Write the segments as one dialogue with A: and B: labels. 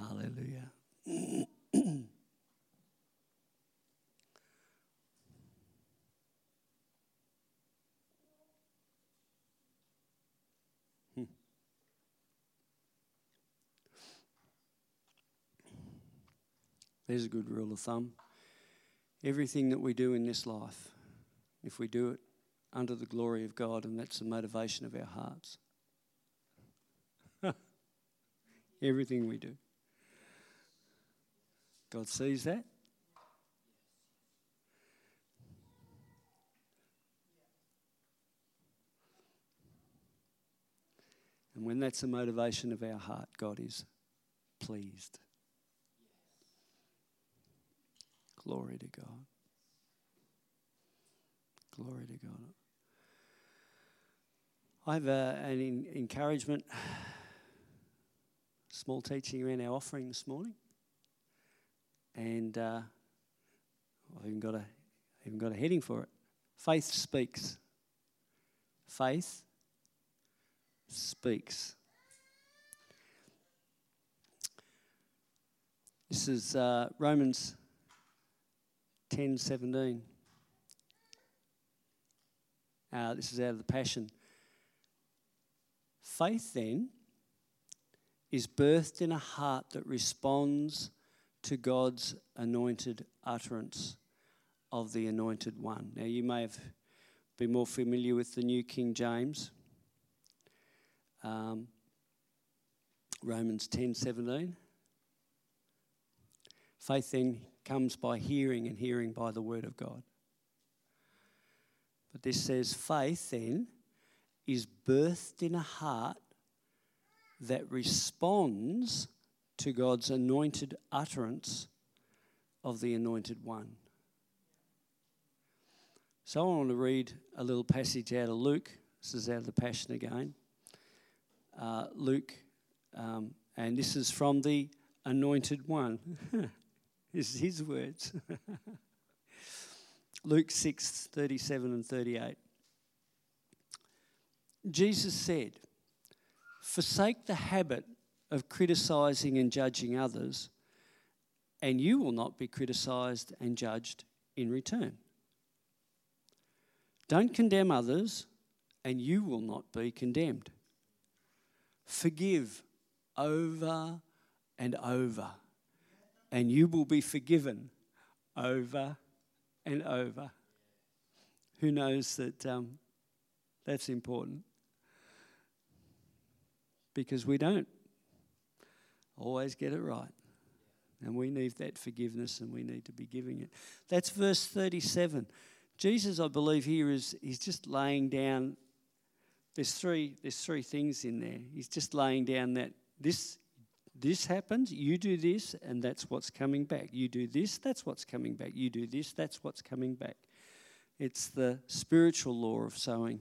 A: Hallelujah. There's a good rule of thumb. Everything that we do in this life, if we do it under the glory of God, and that's the motivation of our hearts, everything we do, God sees that. And when that's the motivation of our heart, God is pleased. Glory to God. Glory to God. I have a, an in, encouragement, small teaching around our offering this morning, and uh, I've even got a even got a heading for it. Faith speaks. Faith speaks. This is uh, Romans 10 17. Uh, this is out of the Passion. Faith, then, is birthed in a heart that responds to God's anointed utterance of the anointed one. Now, you may have been more familiar with the New King James. Um, Romans 10 17. Faith then comes by hearing, and hearing by the word of God. But this says faith then is birthed in a heart that responds to God's anointed utterance of the anointed one. So I want to read a little passage out of Luke. This is out of the Passion again. Uh, Luke, um, and this is from the anointed one. This is his words. Luke 6 37 and 38. Jesus said, Forsake the habit of criticizing and judging others, and you will not be criticized and judged in return. Don't condemn others, and you will not be condemned. Forgive over and over and you will be forgiven over and over. Who knows that um, that's important? Because we don't always get it right. And we need that forgiveness and we need to be giving it. That's verse 37. Jesus, I believe, here is he's just laying down. There's three, there's three things in there. He's just laying down that this this happens, you do this, and that's what's coming back. You do this, that's what's coming back. You do this, that's what's coming back. It's the spiritual law of sowing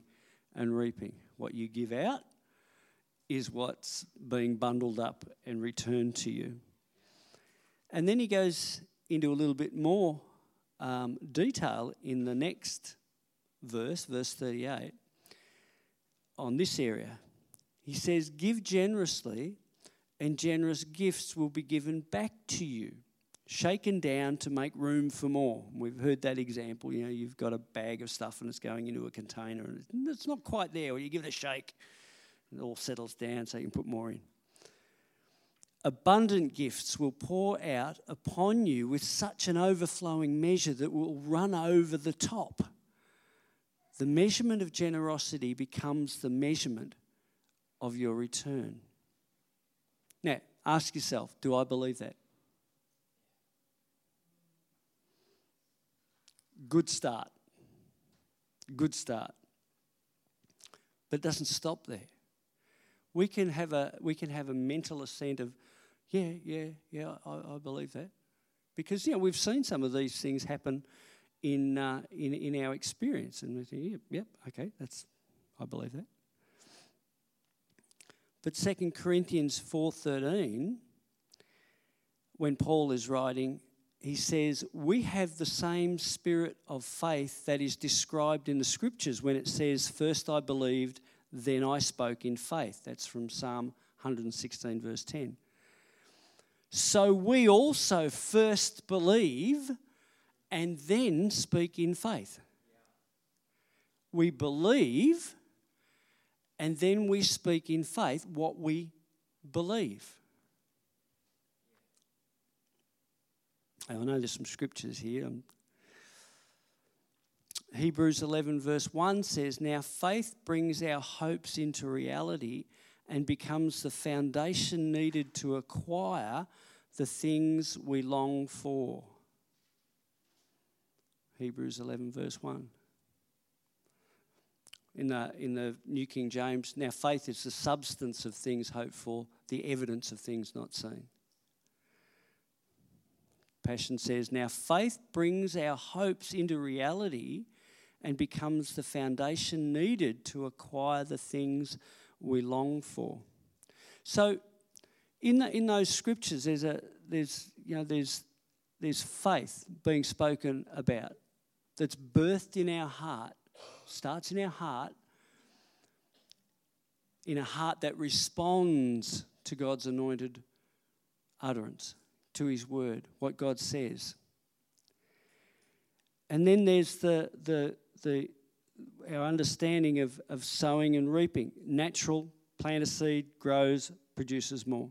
A: and reaping. What you give out is what's being bundled up and returned to you. And then he goes into a little bit more um, detail in the next verse, verse 38, on this area. He says, Give generously and generous gifts will be given back to you, shaken down to make room for more. We've heard that example. You know, you've got a bag of stuff and it's going into a container and it's not quite there, or you give it a shake it all settles down so you can put more in. Abundant gifts will pour out upon you with such an overflowing measure that will run over the top. The measurement of generosity becomes the measurement of your return. Now, ask yourself do I believe that? Good start. Good start. But it doesn't stop there. We can have a, we can have a mental assent of, yeah, yeah, yeah, I, I believe that. Because, you know, we've seen some of these things happen in, uh, in, in our experience. And we think, yep, yep, okay, that's, I believe that. But 2 Corinthians 4:13 when Paul is writing he says we have the same spirit of faith that is described in the scriptures when it says first I believed then I spoke in faith that's from Psalm 116 verse 10 So we also first believe and then speak in faith. We believe and then we speak in faith what we believe. I know there's some scriptures here. Hebrews 11, verse 1 says, Now faith brings our hopes into reality and becomes the foundation needed to acquire the things we long for. Hebrews 11, verse 1. In the, in the New King James, now faith is the substance of things hoped for, the evidence of things not seen. Passion says, Now faith brings our hopes into reality and becomes the foundation needed to acquire the things we long for. So, in, the, in those scriptures, there's, a, there's, you know, there's, there's faith being spoken about that's birthed in our heart, starts in our heart, in a heart that responds to God's anointed utterance, to His word, what God says. And then there's the, the, the, our understanding of, of sowing and reaping. Natural, plant a seed, grows, produces more.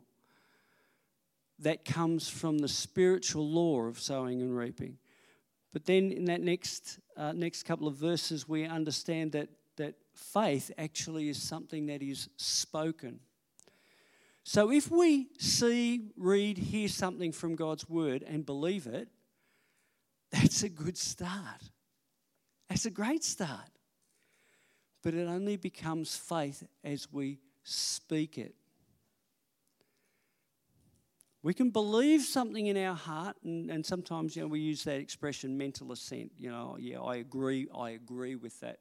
A: That comes from the spiritual law of sowing and reaping. But then in that next, uh, next couple of verses, we understand that, that faith actually is something that is spoken. So if we see, read, hear something from God's word and believe it, that's a good start. That's a great start. But it only becomes faith as we speak it. We can believe something in our heart, and, and sometimes you know we use that expression mental assent. You know, yeah, I agree, I agree with that.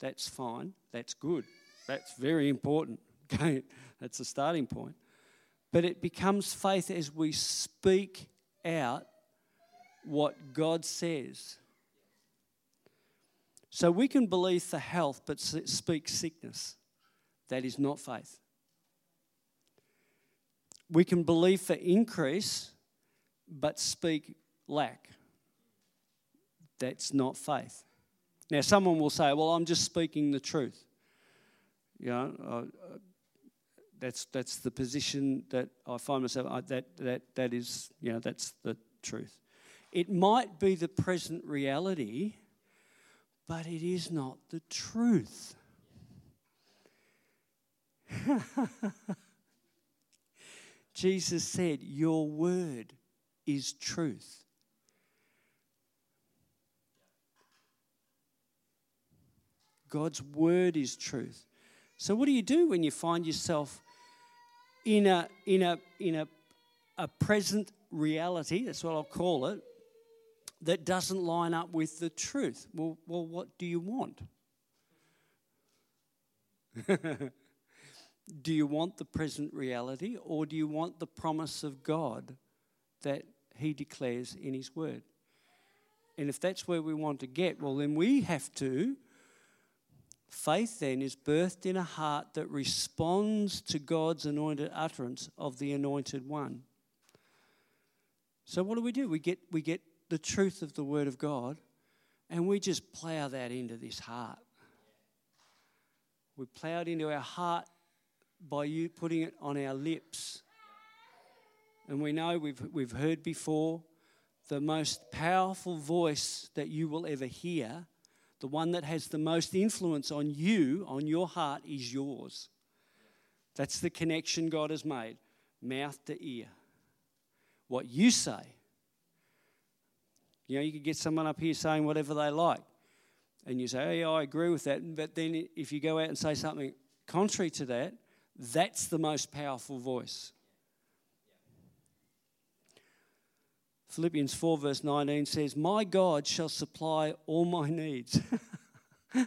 A: That's fine, that's good, that's very important. Okay, that's the starting point. But it becomes faith as we speak out what God says. So we can believe for health but speak sickness. That is not faith. We can believe for increase but speak lack. That's not faith. Now, someone will say, Well, I'm just speaking the truth. You know, uh, that's, that's the position that I find myself, I, that, that, that is, you know, that's the truth. It might be the present reality, but it is not the truth. Jesus said, Your word is truth. God's word is truth. So, what do you do when you find yourself in a, in a, in a, a present reality? That's what I'll call it that doesn't line up with the truth. Well, well what do you want? do you want the present reality or do you want the promise of God that He declares in His Word? And if that's where we want to get, well, then we have to. Faith then is birthed in a heart that responds to God's anointed utterance of the anointed one. So what do we do? We get we get the truth of the Word of God and we just plow that into this heart. We plow it into our heart by you putting it on our lips. And we know we've, we've heard before the most powerful voice that you will ever hear, the one that has the most influence on you, on your heart, is yours. That's the connection God has made mouth to ear. What you say you know, you could get someone up here saying whatever they like. And you say, oh, yeah, I agree with that. But then if you go out and say something contrary to that, that's the most powerful voice. Philippians 4, verse 19 says, My God shall supply all my needs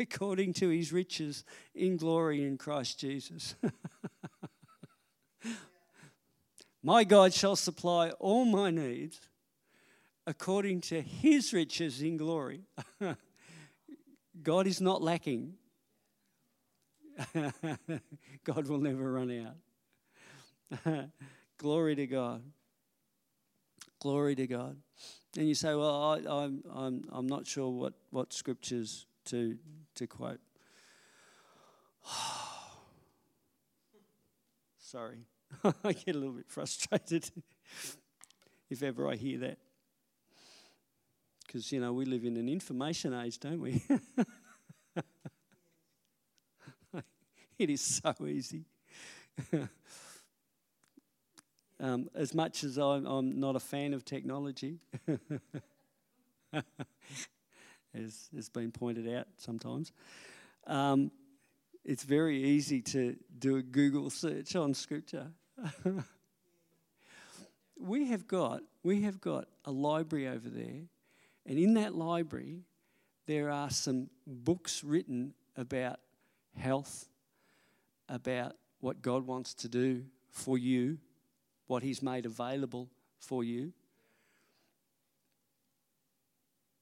A: according to his riches in glory in Christ Jesus. my God shall supply all my needs according to his riches in glory. God is not lacking. God will never run out. Glory to God. Glory to God. And you say, well, I, am I'm, I'm, I'm not sure what, what scriptures to, to quote. Sorry, I get a little bit frustrated if ever I hear that. Because, you know, we live in an information age, don't we? it is so easy. um, as much as I'm, I'm, not a fan of technology, as has been pointed out sometimes, um, it's very easy to do a Google search on Scripture. we have got we have got a library over there, and in that library, there are some books written about health, about what God wants to do for you, what He's made available for you.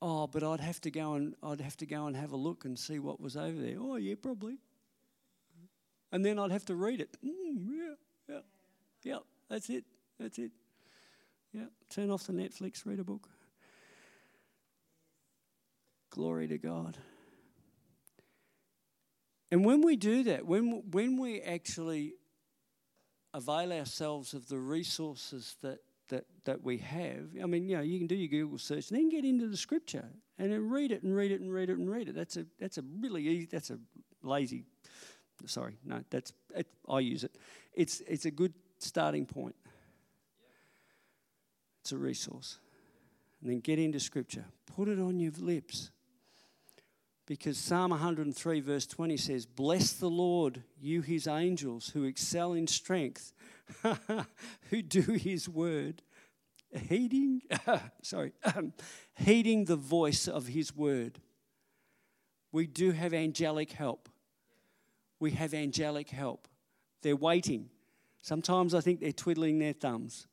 A: Oh, but I'd have to go and I'd have to go and have a look and see what was over there. Oh, yeah, probably. And then I'd have to read it. Mm, yeah, yeah, yeah. That's it. That's it. Yeah. Turn off the Netflix. Read a book. Glory to God. And when we do that, when, when we actually avail ourselves of the resources that, that, that we have, I mean, you know, you can do your Google search and then get into the scripture and then read it and read it and read it and read it. That's a, that's a really easy, that's a lazy, sorry, no, that's, it, I use it. It's, it's a good starting point. It's a resource. And then get into scripture, put it on your lips. Because Psalm 103, verse 20 says, Bless the Lord, you his angels who excel in strength, who do his word, heeding, sorry, heeding the voice of his word. We do have angelic help. We have angelic help. They're waiting. Sometimes I think they're twiddling their thumbs.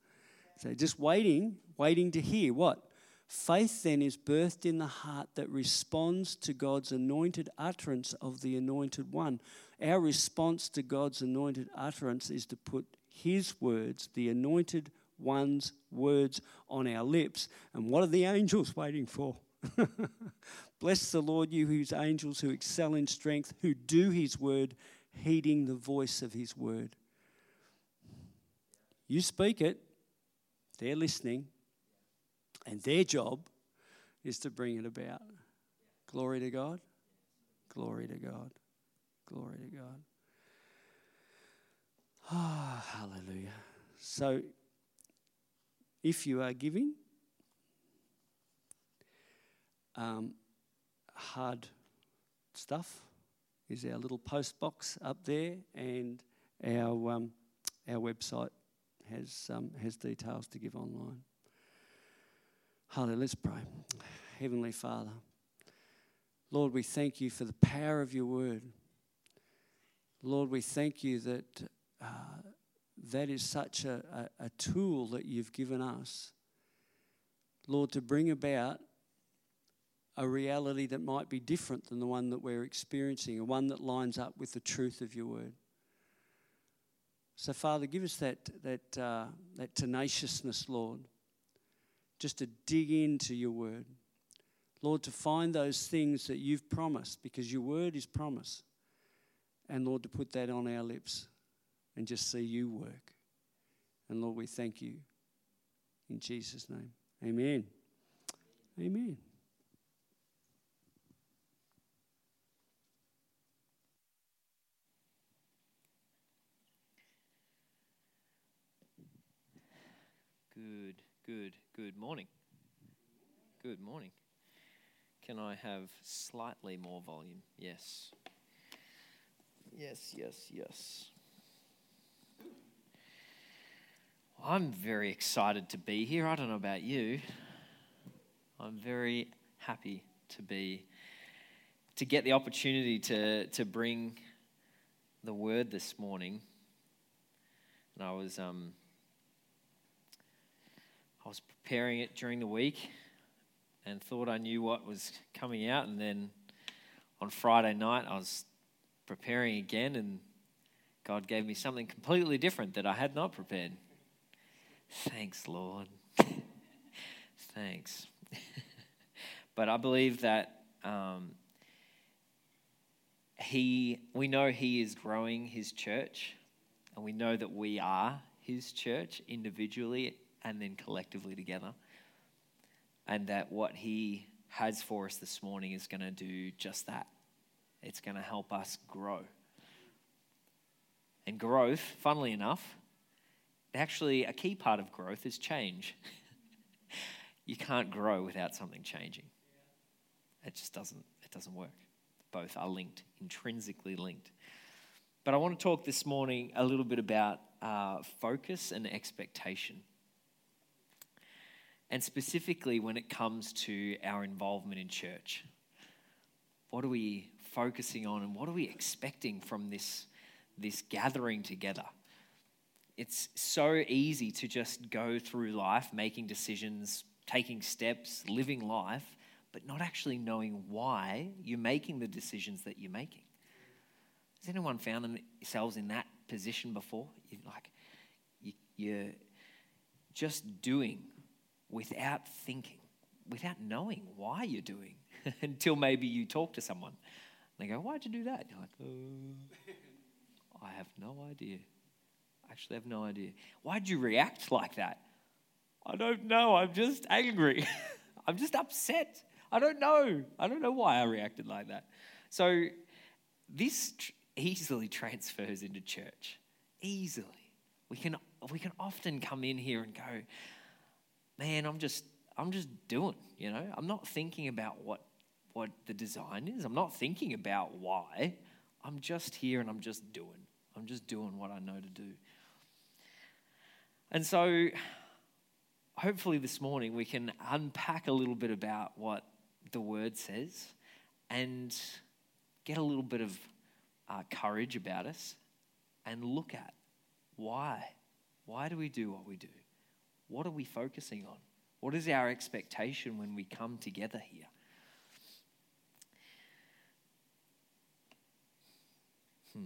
A: So just waiting, waiting to hear what? Faith then is birthed in the heart that responds to God's anointed utterance of the anointed one. Our response to God's anointed utterance is to put his words, the anointed one's words, on our lips. And what are the angels waiting for? Bless the Lord, you whose angels who excel in strength, who do his word, heeding the voice of his word. You speak it, they're listening, and their job is to bring it about. Glory to God. Glory to God. Glory to God. Ah, oh, hallelujah. So, if you are giving, um, hard stuff is our little post box up there, and our um, our website has um, has details to give online. Hallelujah. Let's pray. Heavenly Father, Lord, we thank you for the power of your word. Lord, we thank you that uh, that is such a, a, a tool that you've given us, Lord, to bring about a reality that might be different than the one that we're experiencing, a one that lines up with the truth of your word. So, Father, give us that, that, uh, that tenaciousness, Lord, just to dig into your word. Lord, to find those things that you've promised, because your word is promise. And Lord, to put that on our lips and just see you work. And Lord, we thank you in Jesus' name. Amen. Amen.
B: Good, good, good morning. Good morning. Can I have slightly more volume? Yes. Yes, yes, yes. I'm very excited to be here. I don't know about you. I'm very happy to be to get the opportunity to to bring the word this morning. And I was um, was preparing it during the week and thought I knew what was coming out. And then on Friday night, I was preparing again, and God gave me something completely different that I had not prepared. Thanks, Lord. Thanks. but I believe that um, he, we know he is growing his church, and we know that we are his church individually and then collectively together. And that what he has for us this morning is going to do just that. It's going to help us grow. And growth, funnily enough, actually a key part of growth is change. you can't grow without something changing. It just doesn't, it doesn't work. Both are linked, intrinsically linked. But I want to talk this morning a little bit about uh, focus and expectation. And specifically when it comes to our involvement in church. What are we focusing on and what are we expecting from this, this gathering together? It's so easy to just go through life making decisions, taking steps, living life, but not actually knowing why you're making the decisions that you're making. Has anyone found themselves in that position before? Like, you're just doing without thinking, without knowing why you're doing, until maybe you talk to someone. And they go, Why'd you do that? You're like, oh, I have no idea. I actually have no idea. Why'd you react like that? I don't know. I'm just angry. I'm just upset. I don't know. I don't know why I reacted like that. So this tr- easily transfers into church. Easily. We can we can often come in here and go, man, I'm just I'm just doing, you know. I'm not thinking about what what the design is. I'm not thinking about why. I'm just here and I'm just doing. I'm just doing what I know to do. And so hopefully this morning we can unpack a little bit about what the word says and get a little bit of uh, courage about us and look at why. Why do we do what we do? What are we focusing on? What is our expectation when we come together here? Hmm.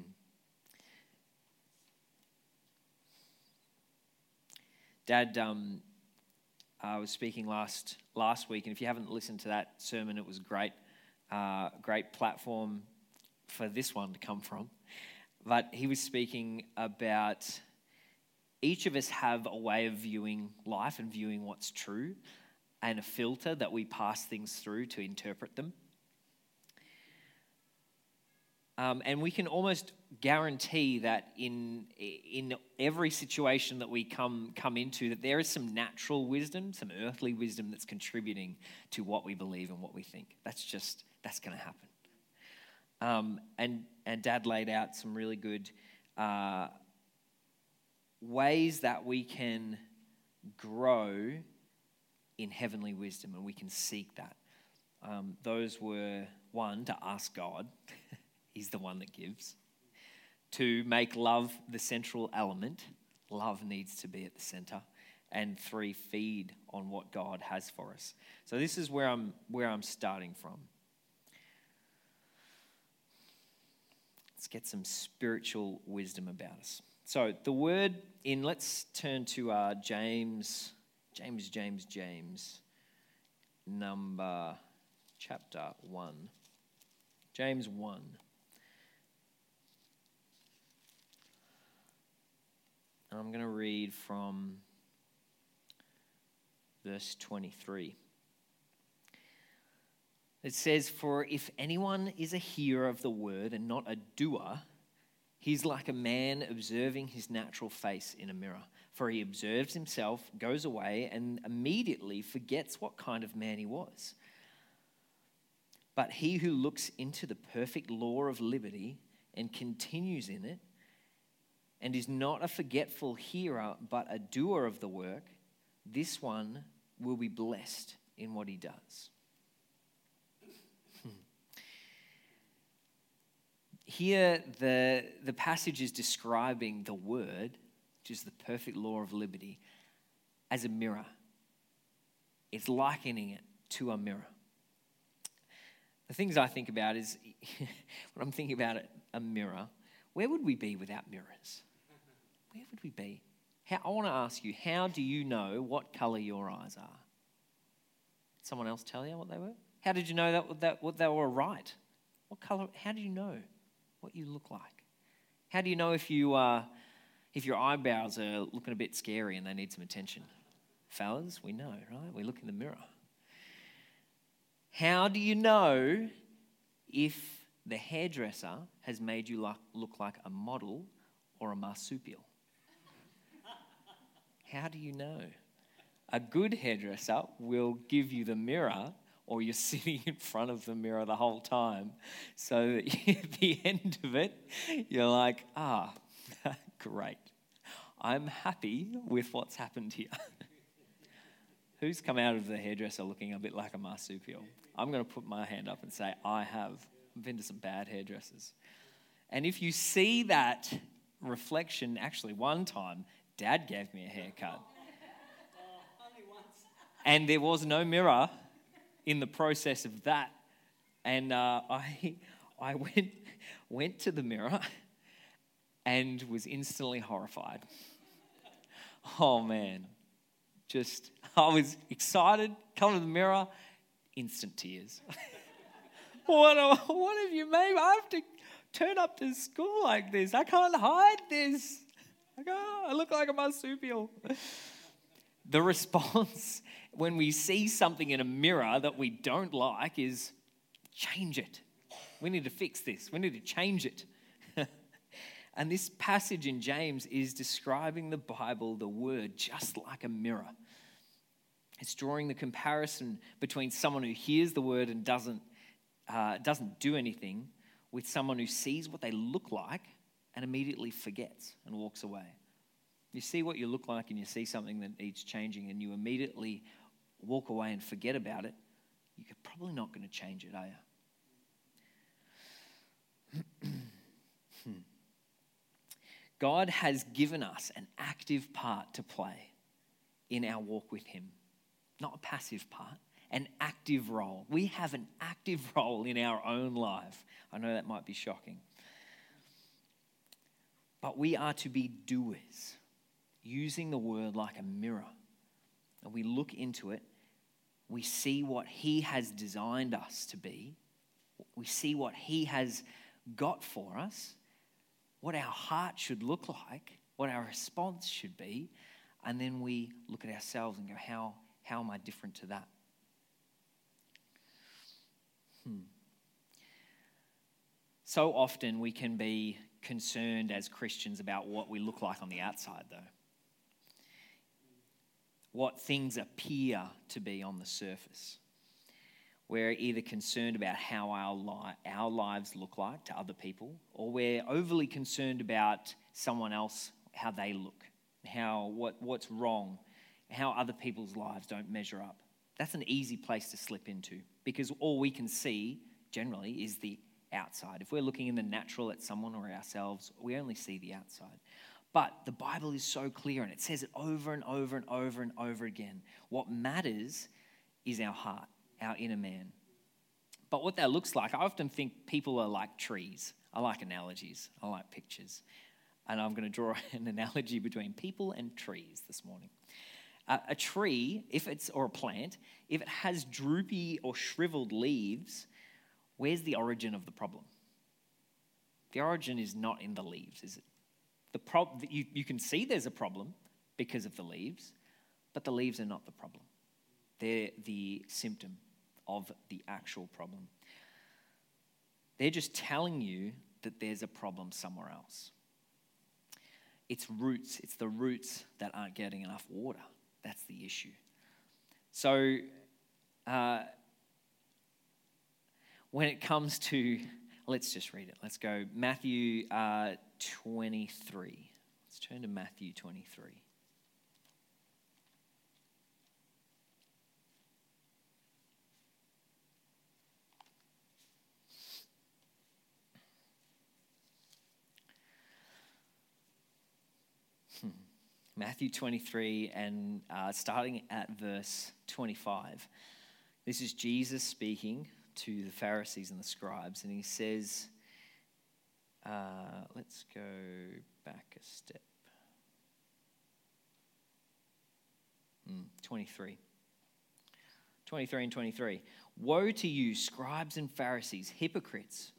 B: Dad um, I was speaking last last week, and if you haven't listened to that sermon, it was great. Uh, great platform for this one to come from. But he was speaking about each of us have a way of viewing life and viewing what's true and a filter that we pass things through to interpret them. Um, and we can almost guarantee that in, in every situation that we come, come into, that there is some natural wisdom, some earthly wisdom that's contributing to what we believe and what we think. That's just, that's going to happen. Um, and, and Dad laid out some really good uh, ways that we can grow in heavenly wisdom and we can seek that. Um, those were one, to ask God, He's the one that gives. Two, make love the central element. Love needs to be at the center. And three, feed on what God has for us. So this is where I'm where I'm starting from. Let's get some spiritual wisdom about us. So the word in, let's turn to uh, James, James, James, James, number chapter 1. James 1. And I'm going to read from verse 23. It says, For if anyone is a hearer of the word and not a doer, He's like a man observing his natural face in a mirror. For he observes himself, goes away, and immediately forgets what kind of man he was. But he who looks into the perfect law of liberty and continues in it, and is not a forgetful hearer, but a doer of the work, this one will be blessed in what he does. Here, the, the passage is describing the word, which is the perfect law of liberty, as a mirror. It's likening it to a mirror. The things I think about is when I'm thinking about it, a mirror, where would we be without mirrors? Where would we be? How, I want to ask you, how do you know what color your eyes are? Did someone else tell you what they were? How did you know that, that, what they were right? What color? How do you know what you look like? How do you know if you uh, if your eyebrows are looking a bit scary and they need some attention? Fellas, we know, right? We look in the mirror. How do you know if the hairdresser has made you look like a model or a marsupial? How do you know? A good hairdresser will give you the mirror, or you're sitting in front of the mirror the whole time. So that at the end of it, you're like, ah, great. I'm happy with what's happened here. Who's come out of the hairdresser looking a bit like a marsupial? I'm going to put my hand up and say, I have. I've been to some bad hairdressers. And if you see that reflection, actually, one time, dad gave me a haircut. and there was no mirror in the process of that. And uh, I, I went, went to the mirror and was instantly horrified. Oh man, just, I was excited, come to the mirror, instant tears. what, what have you made? I have to turn up to school like this. I can't hide this. I, I look like a marsupial. The response when we see something in a mirror that we don't like is change it. We need to fix this. We need to change it. and this passage in James is describing the Bible, the word, just like a mirror. It's drawing the comparison between someone who hears the word and doesn't, uh, doesn't do anything with someone who sees what they look like and immediately forgets and walks away. You see what you look like and you see something that needs changing and you immediately walk away and forget about it, you're probably not going to change it, are you? God has given us an active part to play in our walk with Him not a passive part, an active role. We have an active role in our own life. I know that might be shocking. But we are to be doers, using the word like a mirror. And we look into it, we see what He has designed us to be, we see what He has got for us, what our heart should look like, what our response should be, and then we look at ourselves and go, How how am I different to that? Hmm. So often we can be concerned as Christians about what we look like on the outside, though. What things appear to be on the surface. We're either concerned about how our, li- our lives look like to other people, or we're overly concerned about someone else, how they look, how, what, what's wrong how other people's lives don't measure up. That's an easy place to slip into because all we can see generally is the outside. If we're looking in the natural at someone or ourselves, we only see the outside. But the Bible is so clear and it says it over and over and over and over again. What matters is our heart, our inner man. But what that looks like, I often think people are like trees. I like analogies, I like pictures. And I'm going to draw an analogy between people and trees this morning uh, a tree, if it's or a plant, if it has droopy or shriveled leaves, where's the origin of the problem? The origin is not in the leaves, is it? The prob- you, you can see there's a problem because of the leaves, but the leaves are not the problem. They're the symptom of the actual problem. They're just telling you that there's a problem somewhere else. It's roots, it's the roots that aren't getting enough water. That's the issue. So, uh, when it comes to, let's just read it. Let's go Matthew uh, 23. Let's turn to Matthew 23. Matthew 23 and uh, starting at verse 25. This is Jesus speaking to the Pharisees and the scribes, and he says, uh, let's go back a step. Mm, 23. 23 and 23. Woe to you, scribes and Pharisees, hypocrites,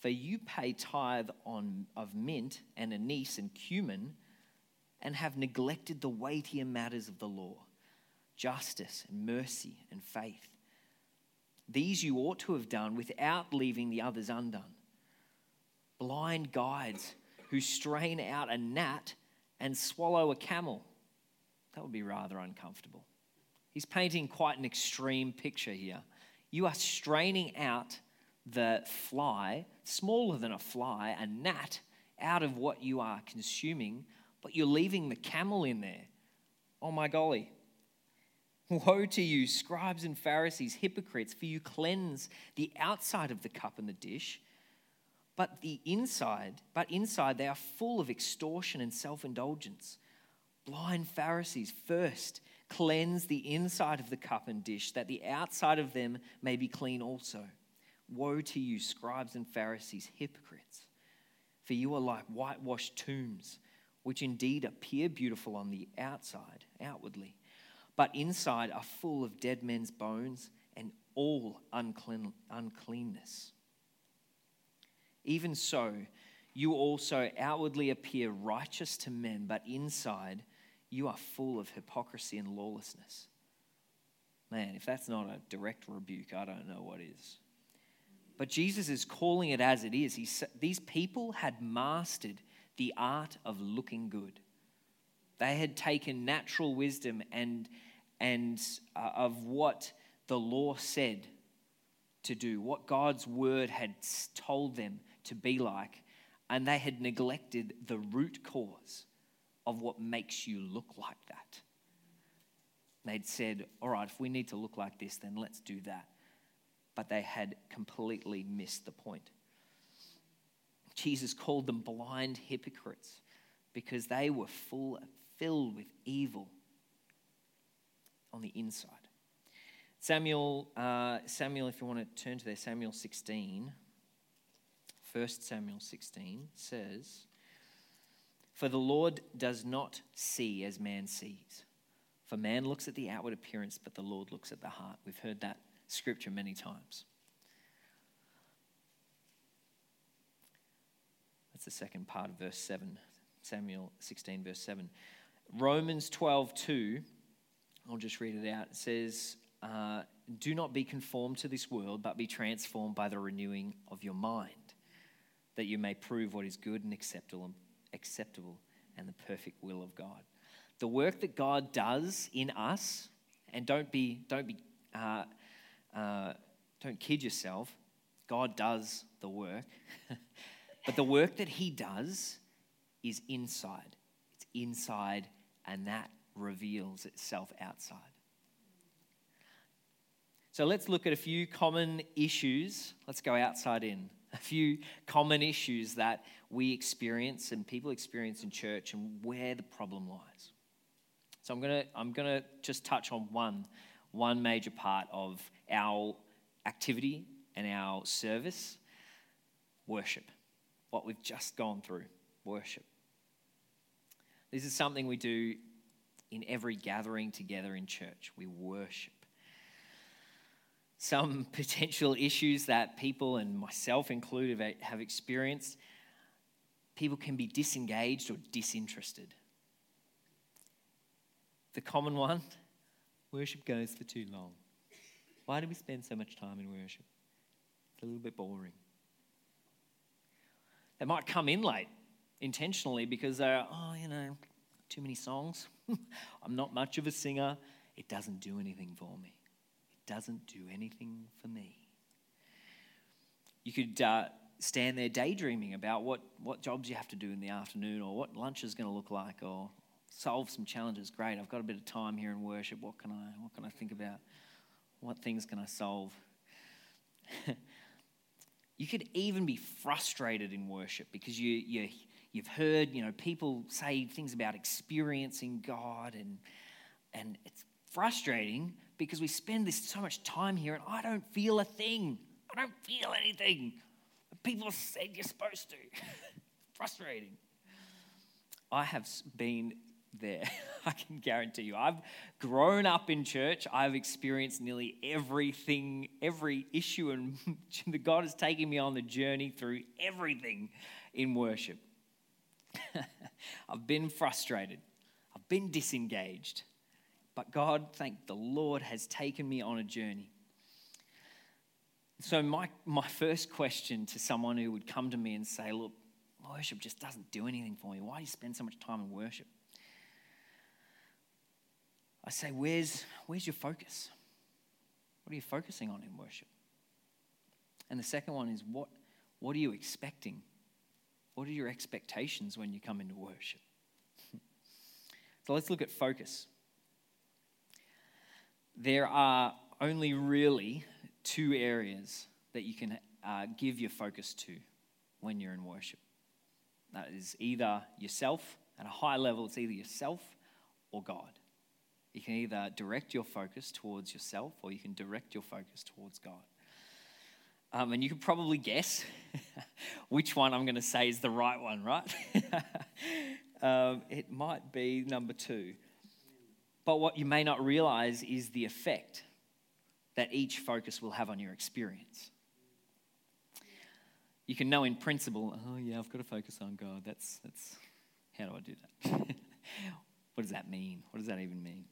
B: for you pay tithe on, of mint and anise and cumin and have neglected the weightier matters of the law justice and mercy and faith. These you ought to have done without leaving the others undone. Blind guides who strain out a gnat and swallow a camel. That would be rather uncomfortable. He's painting quite an extreme picture here. You are straining out the fly, smaller than a fly, a gnat, out of what you are consuming but you're leaving the camel in there. Oh my golly. Woe to you, scribes and Pharisees, hypocrites, for you cleanse the outside of the cup and the dish, but the inside, but inside they are full of extortion and self-indulgence. Blind Pharisees, first cleanse the inside of the cup and dish, that the outside of them may be clean also. Woe to you, scribes and Pharisees, hypocrites, for you are like whitewashed tombs which indeed appear beautiful on the outside, outwardly, but inside are full of dead men's bones and all unclean, uncleanness. Even so, you also outwardly appear righteous to men, but inside you are full of hypocrisy and lawlessness. Man, if that's not a direct rebuke, I don't know what is. But Jesus is calling it as it is. He, these people had mastered the art of looking good. They had taken natural wisdom and, and uh, of what the law said to do, what God's word had told them to be like, and they had neglected the root cause of what makes you look like that. They'd said, All right, if we need to look like this, then let's do that. But they had completely missed the point. Jesus called them blind hypocrites because they were full, filled with evil on the inside. Samuel, uh, Samuel, if you want to turn to there, Samuel 16, 1 Samuel 16 says, For the Lord does not see as man sees. For man looks at the outward appearance, but the Lord looks at the heart. We've heard that scripture many times. That's the second part of verse 7, Samuel 16, verse 7. Romans 12, 2, I'll just read it out. It says, uh, Do not be conformed to this world, but be transformed by the renewing of your mind, that you may prove what is good and acceptable, acceptable and the perfect will of God. The work that God does in us, and don't be, don't be, uh, uh, don't kid yourself. God does the work. But the work that he does is inside. It's inside, and that reveals itself outside. So let's look at a few common issues. Let's go outside in. A few common issues that we experience and people experience in church and where the problem lies. So I'm going to I'm going to just touch on one one major part of our activity and our service, worship what we've just gone through worship. This is something we do in every gathering together in church. We worship. Some potential issues that people, and myself included, have experienced people can be disengaged or disinterested. The common one worship goes for too long. Why do we spend so much time in worship? It's a little bit boring. They might come in late intentionally because they're, oh, you know, too many songs. I'm not much of a singer. It doesn't do anything for me. Doesn't do anything for me. You could uh, stand there daydreaming about what, what jobs you have to do in the afternoon or what lunch is going to look like or solve some challenges. Great, I've got a bit of time here in worship. What can I, what can I think about? What things can I solve? You could even be frustrated in worship because you, you, you've heard you know, people say things about experiencing God, and, and it's frustrating because we spend this so much time here and I don't feel a thing. I don't feel anything. People said you're supposed to. frustrating. I have been there. I can guarantee you. I've grown up in church. I've experienced nearly everything, every issue, and God has taken me on the journey through everything in worship. I've been frustrated. I've been disengaged. But God, thank the Lord, has taken me on a journey. So, my, my first question to someone who would come to me and say, Look, worship just doesn't do anything for me. Why do you spend so much time in worship? I say, Where's, where's your focus? What are you focusing on in worship? And the second one is, What, what are you expecting? What are your expectations when you come into worship? so let's look at focus. There are only really two areas that you can uh, give your focus to when you're in worship. That is either yourself, at a high level, it's either yourself or God. You can either direct your focus towards yourself or you can direct your focus towards God. Um, and you can probably guess which one I'm going to say is the right one, right? um, it might be number two. But what you may not realize is the effect that each focus will have on your experience. You can know in principle, oh yeah, I've got to focus on God. That's that's how do I do that? what does that mean? What does that even mean?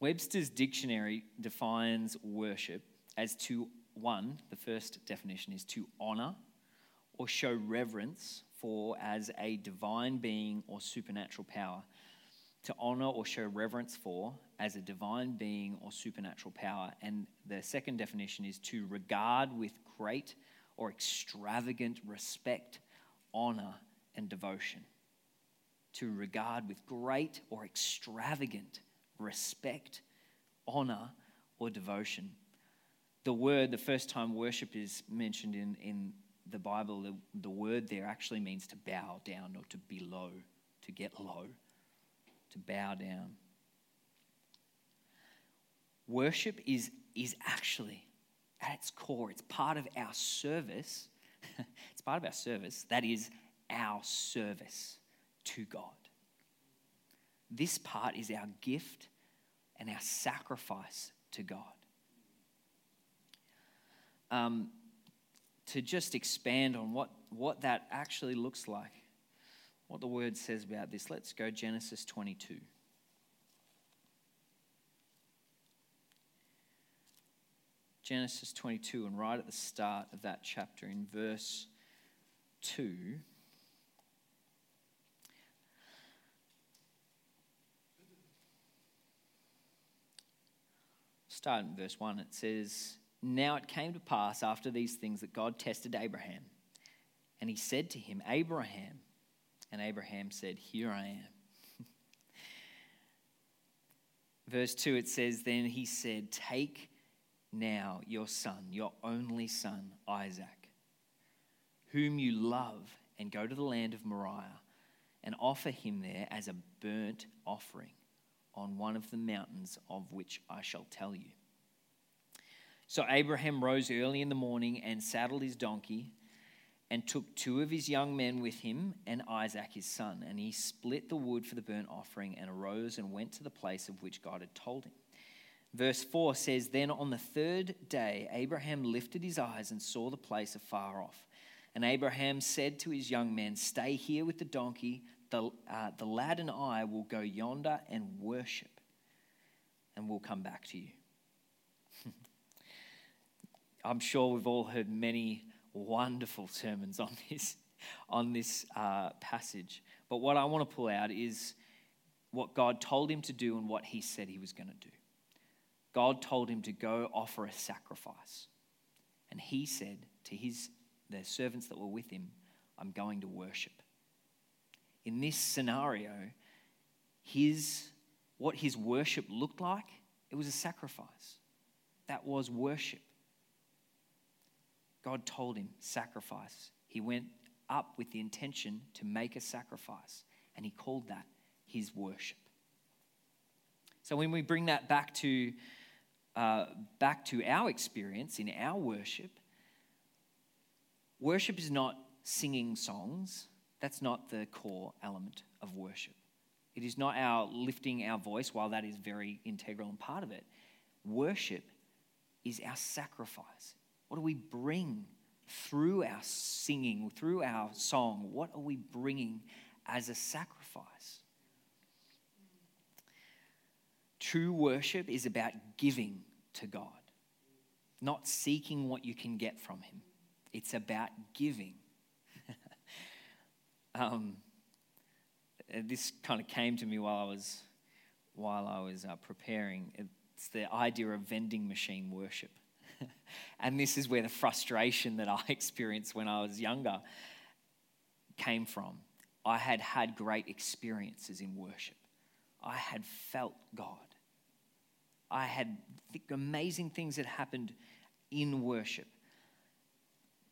B: Webster's dictionary defines worship as to one, the first definition is to honor or show reverence for as a divine being or supernatural power to honor or show reverence for as a divine being or supernatural power. And the second definition is to regard with great or extravagant respect, honor, and devotion. To regard with great or extravagant respect, honor, or devotion. The word, the first time worship is mentioned in, in the Bible, the, the word there actually means to bow down or to be low, to get low to bow down. Worship is, is actually, at its core, it's part of our service. it's part of our service. That is our service to God. This part is our gift and our sacrifice to God. Um, to just expand on what, what that actually looks like, what the word says about this. Let's go Genesis 22. Genesis 22, and right at the start of that chapter, in verse 2, start in verse 1, it says, Now it came to pass after these things that God tested Abraham. And he said to him, Abraham, and Abraham said, Here I am. Verse 2, it says, Then he said, Take now your son, your only son, Isaac, whom you love, and go to the land of Moriah and offer him there as a burnt offering on one of the mountains of which I shall tell you. So Abraham rose early in the morning and saddled his donkey and took two of his young men with him and Isaac his son. And he split the wood for the burnt offering and arose and went to the place of which God had told him. Verse 4 says Then on the third day, Abraham lifted his eyes and saw the place afar off. And Abraham said to his young men, Stay here with the donkey. The, uh, the lad and I will go yonder and worship, and we'll come back to you. I'm sure we've all heard many wonderful sermons on this, on this uh, passage. But what I want to pull out is what God told him to do and what he said he was going to do. God told him to go offer a sacrifice. And he said to his the servants that were with him, I'm going to worship. In this scenario, his what his worship looked like, it was a sacrifice. That was worship. God told him, sacrifice. He went up with the intention to make a sacrifice, and he called that his worship. So when we bring that back to, uh, back to our experience in our worship, worship is not singing songs. That's not the core element of worship. It is not our lifting our voice, while that is very integral and part of it. Worship is our sacrifice. What do we bring through our singing, through our song? What are we bringing as a sacrifice? True worship is about giving to God, not seeking what you can get from Him. It's about giving. um, this kind of came to me while I was while I was uh, preparing. It's the idea of vending machine worship, and this is where the frustration that I experienced when I was younger came from. I had had great experiences in worship. I had felt God. I had amazing things that happened in worship.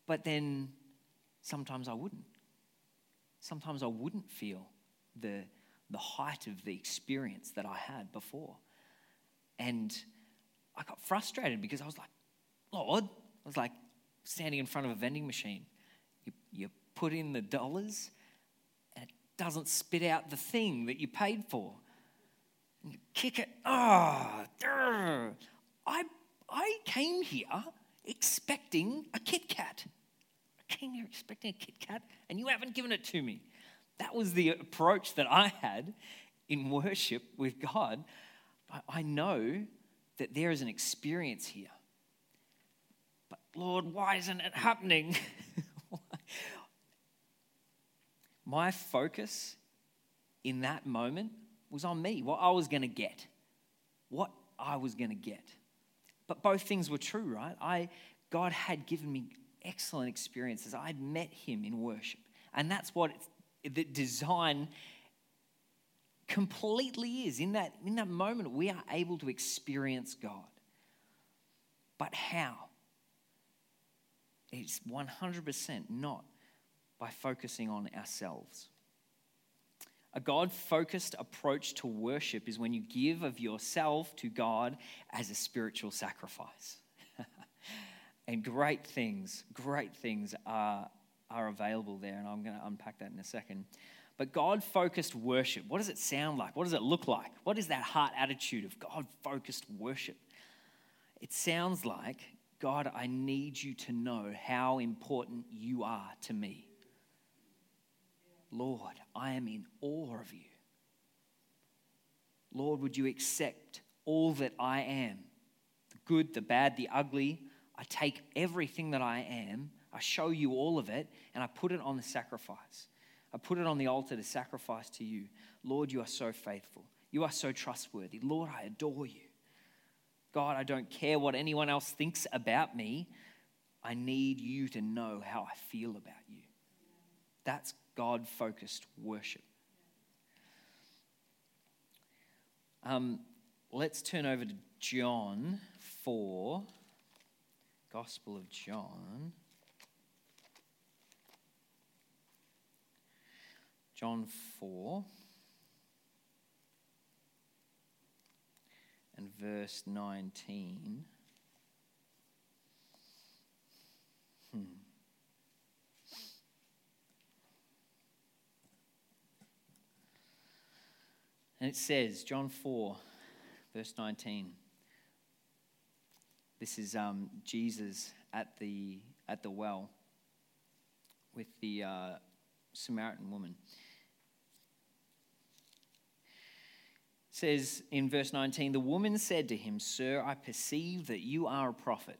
B: But then sometimes I wouldn't. Sometimes I wouldn't feel the, the height of the experience that I had before. And I got frustrated because I was like, Lord, I was like standing in front of a vending machine. You, you put in the dollars and it doesn't spit out the thing that you paid for and kick it. Oh, I, I came here expecting a Kit Kat. I came here expecting a Kit Kat, and you haven't given it to me. That was the approach that I had in worship with God. I know that there is an experience here. Lord, why isn't it happening? My focus in that moment was on me, what I was going to get. What I was going to get. But both things were true, right? I, God had given me excellent experiences. I'd met Him in worship. And that's what the design completely is. In that, in that moment, we are able to experience God. But how? It's 100% not by focusing on ourselves. A God focused approach to worship is when you give of yourself to God as a spiritual sacrifice. and great things, great things are, are available there. And I'm going to unpack that in a second. But God focused worship, what does it sound like? What does it look like? What is that heart attitude of God focused worship? It sounds like, God, I need you to know how important you are to me. Lord, I am in awe of you. Lord, would you accept all that I am the good, the bad, the ugly? I take everything that I am, I show you all of it, and I put it on the sacrifice. I put it on the altar to sacrifice to you. Lord, you are so faithful. You are so trustworthy. Lord, I adore you. God, I don't care what anyone else thinks about me. I need you to know how I feel about you. That's God focused worship. Um, let's turn over to John 4, Gospel of John. John 4 and verse 19. Hmm. And it says, John 4, verse 19. This is um, Jesus at the, at the well with the uh, Samaritan woman. Says in verse 19, the woman said to him, Sir, I perceive that you are a prophet.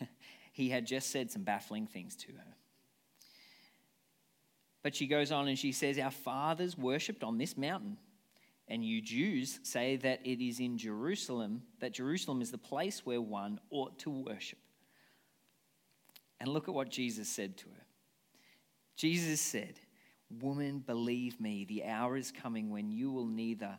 B: he had just said some baffling things to her. But she goes on and she says, Our fathers worshipped on this mountain and you Jews say that it is in Jerusalem, that Jerusalem is the place where one ought to worship. And look at what Jesus said to her. Jesus said, Woman, believe me, the hour is coming when you will neither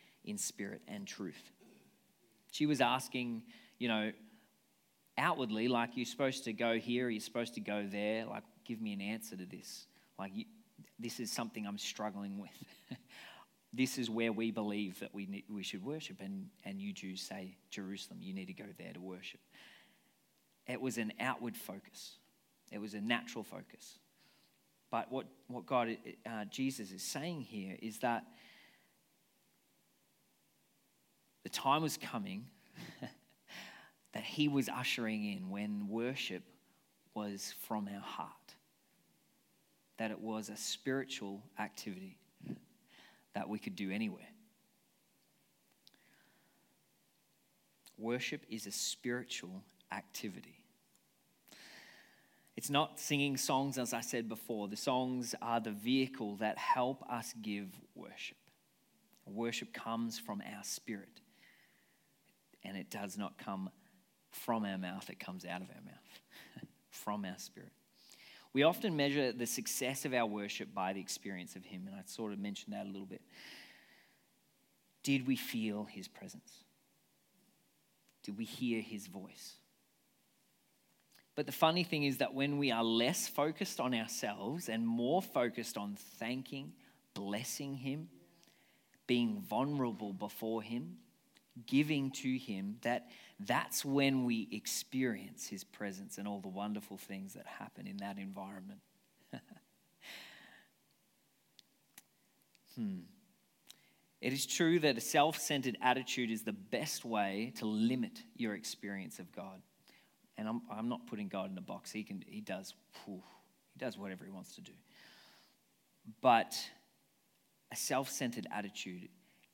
B: in spirit and truth. She was asking, you know, outwardly, like you're supposed to go here, you're supposed to go there, like give me an answer to this. Like, you, this is something I'm struggling with. this is where we believe that we, need, we should worship. And, and you Jews say, Jerusalem, you need to go there to worship. It was an outward focus, it was a natural focus. But what, what God, uh, Jesus is saying here is that the time was coming that he was ushering in when worship was from our heart, that it was a spiritual activity that we could do anywhere. Worship is a spiritual activity. It's not singing songs, as I said before. The songs are the vehicle that help us give worship. Worship comes from our spirit, and it does not come from our mouth, it comes out of our mouth, from our spirit. We often measure the success of our worship by the experience of Him, and I sort of mentioned that a little bit. Did we feel His presence? Did we hear His voice? But the funny thing is that when we are less focused on ourselves and more focused on thanking, blessing Him, being vulnerable before Him, giving to Him, that that's when we experience His presence and all the wonderful things that happen in that environment. hmm. It is true that a self centered attitude is the best way to limit your experience of God. And I'm, I'm not putting God in a box. He, can, he, does, whew, he does whatever he wants to do. But a self centered attitude,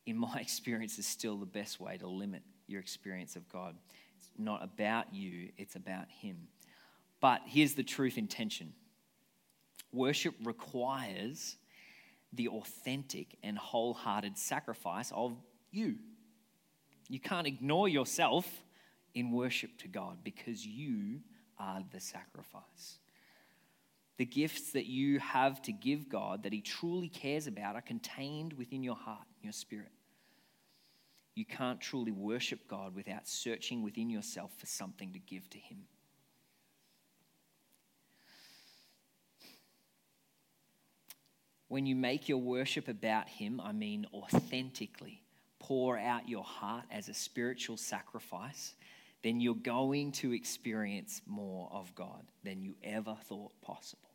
B: in my experience, is still the best way to limit your experience of God. It's not about you, it's about Him. But here's the truth intention worship requires the authentic and wholehearted sacrifice of you. You can't ignore yourself in worship to God because you are the sacrifice. The gifts that you have to give God that He truly cares about are contained within your heart, your spirit. You can't truly worship God without searching within yourself for something to give to Him. When you make your worship about Him, I mean authentically, pour out your heart as a spiritual sacrifice, then you're going to experience more of God than you ever thought possible.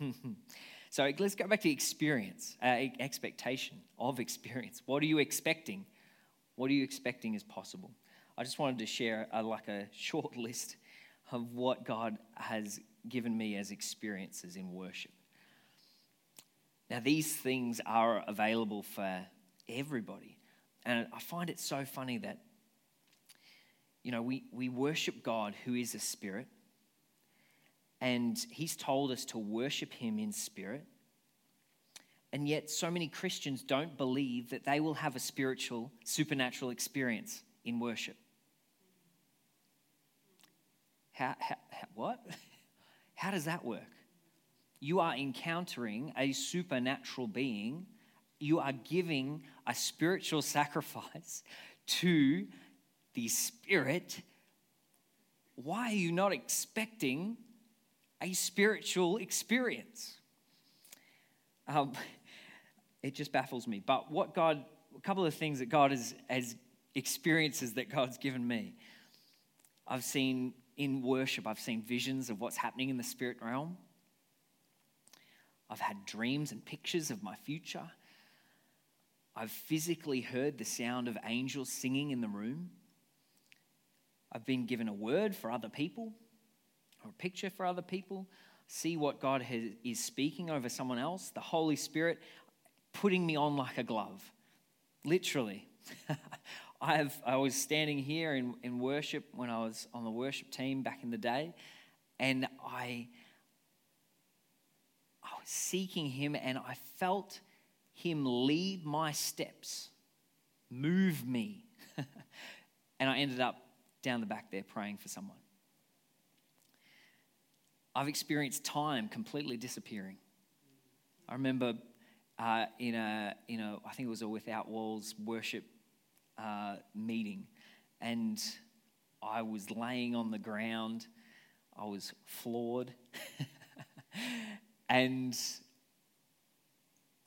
B: so let's go back to experience, uh, expectation of experience. What are you expecting what are you expecting is possible? I just wanted to share a, like a short list of what God has given me as experiences in worship. Now, these things are available for everybody. And I find it so funny that, you know, we, we worship God who is a spirit, and He's told us to worship Him in spirit. And yet, so many Christians don't believe that they will have a spiritual, supernatural experience in worship. How, how, what? How does that work? You are encountering a supernatural being, you are giving a spiritual sacrifice to the Spirit. Why are you not expecting a spiritual experience? Um, it just baffles me. But what God, a couple of things that God has, has experiences that God's given me. I've seen in worship, I've seen visions of what's happening in the spirit realm. I've had dreams and pictures of my future. I've physically heard the sound of angels singing in the room. I've been given a word for other people or a picture for other people. See what God has, is speaking over someone else. The Holy Spirit putting me on like a glove, literally. I, have, I was standing here in, in worship when I was on the worship team back in the day, and I, I was seeking Him, and I felt Him lead my steps, move me. and I ended up down the back there praying for someone. I've experienced time completely disappearing. I remember uh, in a in a I think it was a Without Walls worship uh, meeting, and I was laying on the ground. I was floored, and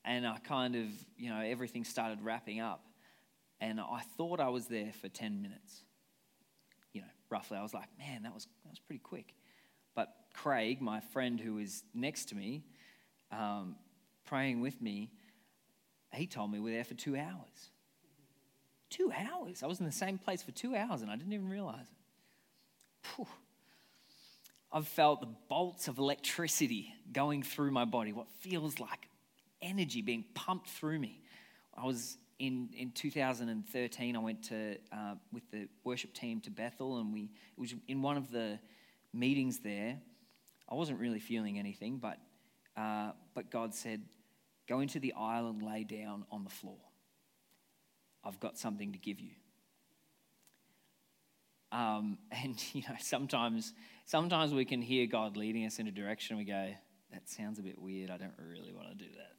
B: and I kind of you know everything started wrapping up, and I thought I was there for ten minutes. You know, roughly, I was like, man, that was that was pretty quick. But Craig, my friend who was next to me, um, praying with me, he told me we we're there for two hours. Two hours. I was in the same place for two hours and I didn't even realize it. Whew. I've felt the bolts of electricity going through my body, what feels like energy being pumped through me. I was in, in 2013, I went to, uh, with the worship team to Bethel, and we, it was in one of the meetings there. I wasn't really feeling anything, but, uh, but God said, Go into the aisle and lay down on the floor. I've got something to give you. Um, and you know, sometimes, sometimes we can hear God leading us in a direction. We go, "That sounds a bit weird. I don't really want to do that."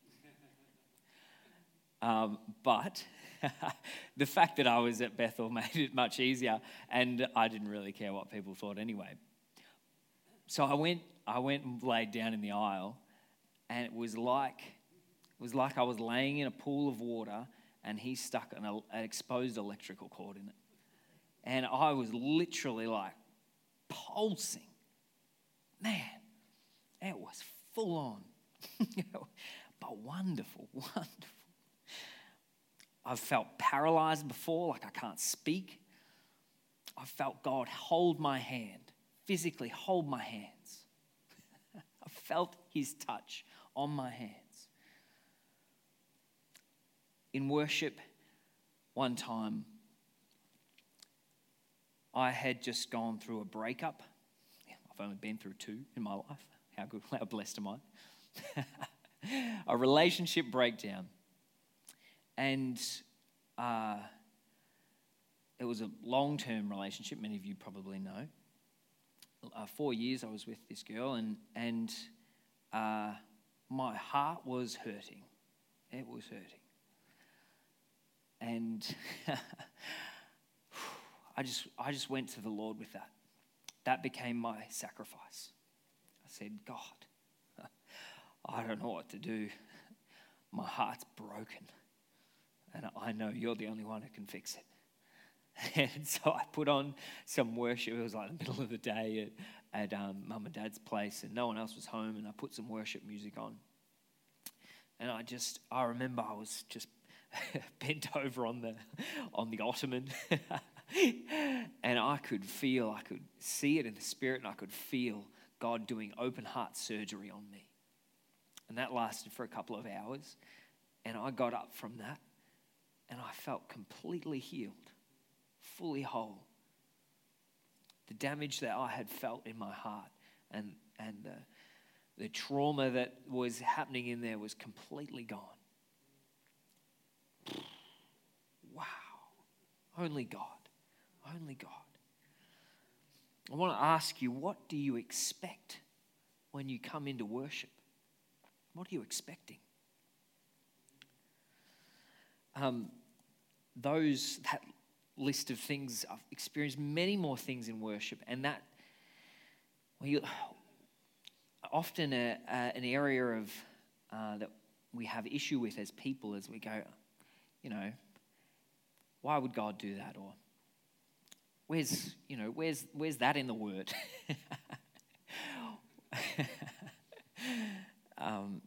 B: Um, but the fact that I was at Bethel made it much easier, and I didn't really care what people thought anyway. So I went, I went and laid down in the aisle, and it was like was like I was laying in a pool of water and he stuck an, an exposed electrical cord in it. And I was literally like pulsing. Man, it was full on. but wonderful, wonderful. I've felt paralyzed before, like I can't speak. I felt God hold my hand, physically hold my hands. I felt his touch on my hand. In worship, one time, I had just gone through a breakup. I've only been through two in my life. How good, how blessed am I? a relationship breakdown. And uh, it was a long term relationship, many of you probably know. Uh, four years I was with this girl, and, and uh, my heart was hurting. It was hurting. And I just, I just went to the Lord with that. That became my sacrifice. I said, God, I don't know what to do. My heart's broken. And I know you're the only one who can fix it. And so I put on some worship. It was like the middle of the day at, at um, mum and dad's place, and no one else was home. And I put some worship music on. And I just, I remember I was just bent over on the on the ottoman. And i could feel i could see it in the spirit and i could feel god doing open heart surgery on me. And that lasted for a couple of hours. And i got up from that and i felt completely healed fully whole. The damage that i had felt in my heart and and the, the trauma that was happening in there was completely gone Wow. Only God. Only God. I want to ask you, what do you expect when you come into worship? What are you expecting? Um, those that list of things I've experienced many more things in worship, and that well, you, often a, a, an area of uh, that we have issue with as people as we go you know, why would God do that? Or where's, you know, where's, where's that in the word? um,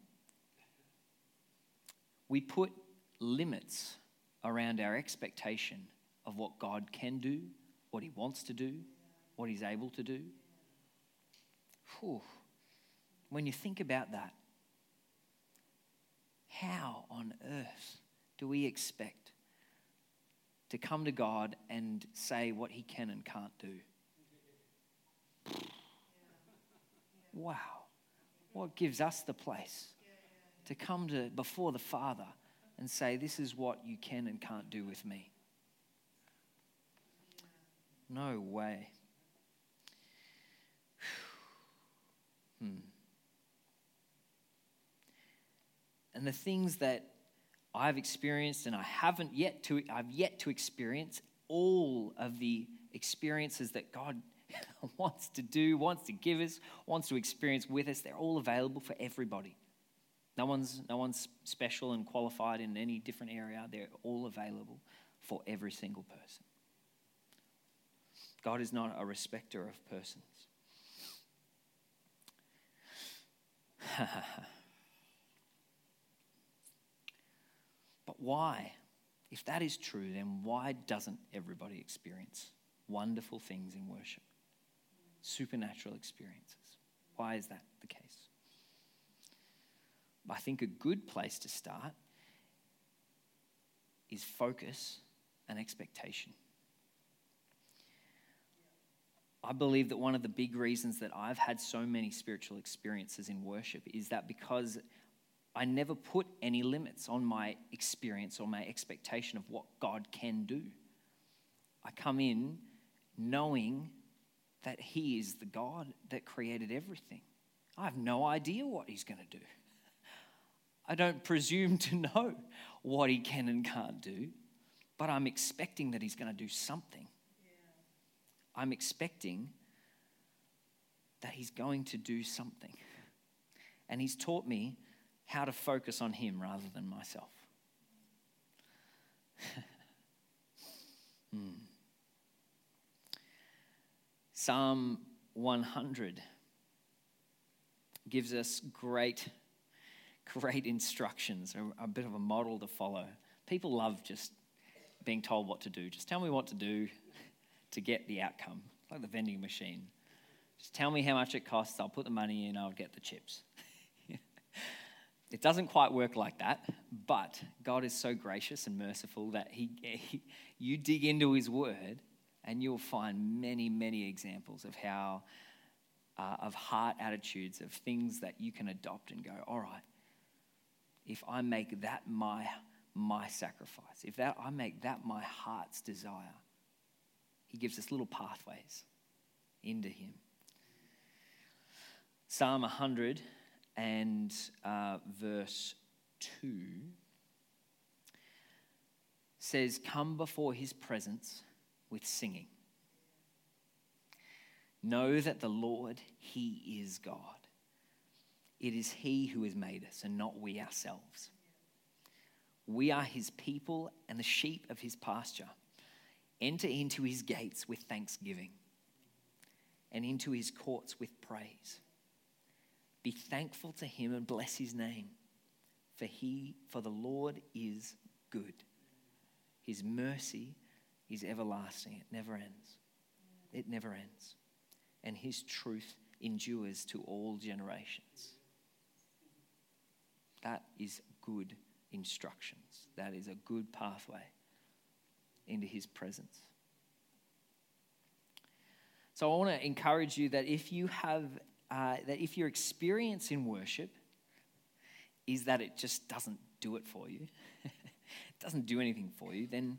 B: we put limits around our expectation of what God can do, what He wants to do, what He's able to do. Whew. When you think about that, how on earth do we expect to come to God and say what He can and can't do? Wow. What gives us the place to come to before the Father and say, This is what you can and can't do with me? No way. Hmm. and the things that I've experienced and I haven't yet to I've yet to experience all of the experiences that God wants to do, wants to give us, wants to experience with us. They're all available for everybody. No one's, no one's special and qualified in any different area. They're all available for every single person. God is not a respecter of persons. but why? If that is true, then why doesn't everybody experience wonderful things in worship? Supernatural experiences. Why is that the case? I think a good place to start is focus and expectation. I believe that one of the big reasons that I've had so many spiritual experiences in worship is that because I never put any limits on my experience or my expectation of what God can do. I come in knowing that He is the God that created everything. I have no idea what He's going to do. I don't presume to know what He can and can't do, but I'm expecting that He's going to do something. I'm expecting that He's going to do something. And He's taught me how to focus on Him rather than myself. hmm. Psalm 100 gives us great, great instructions, a, a bit of a model to follow. People love just being told what to do. Just tell me what to do, to get the outcome, like the vending machine. Just tell me how much it costs, I'll put the money in, I'll get the chips. It doesn't quite work like that, but God is so gracious and merciful that he, he, you dig into His Word and you'll find many, many examples of how, uh, of heart attitudes, of things that you can adopt and go, all right, if I make that my, my sacrifice, if that, I make that my heart's desire, he gives us little pathways into Him. Psalm 100 and uh, verse 2 says, Come before His presence with singing. Know that the Lord, He is God. It is He who has made us and not we ourselves. We are His people and the sheep of His pasture. Enter into his gates with thanksgiving and into his courts with praise. Be thankful to him and bless his name, for he for the Lord is good. His mercy is everlasting. It never ends. It never ends. And his truth endures to all generations. That is good instructions. That is a good pathway into his presence. So I want to encourage you that if you have, uh, that if your experience in worship is that it just doesn't do it for you, it doesn't do anything for you, then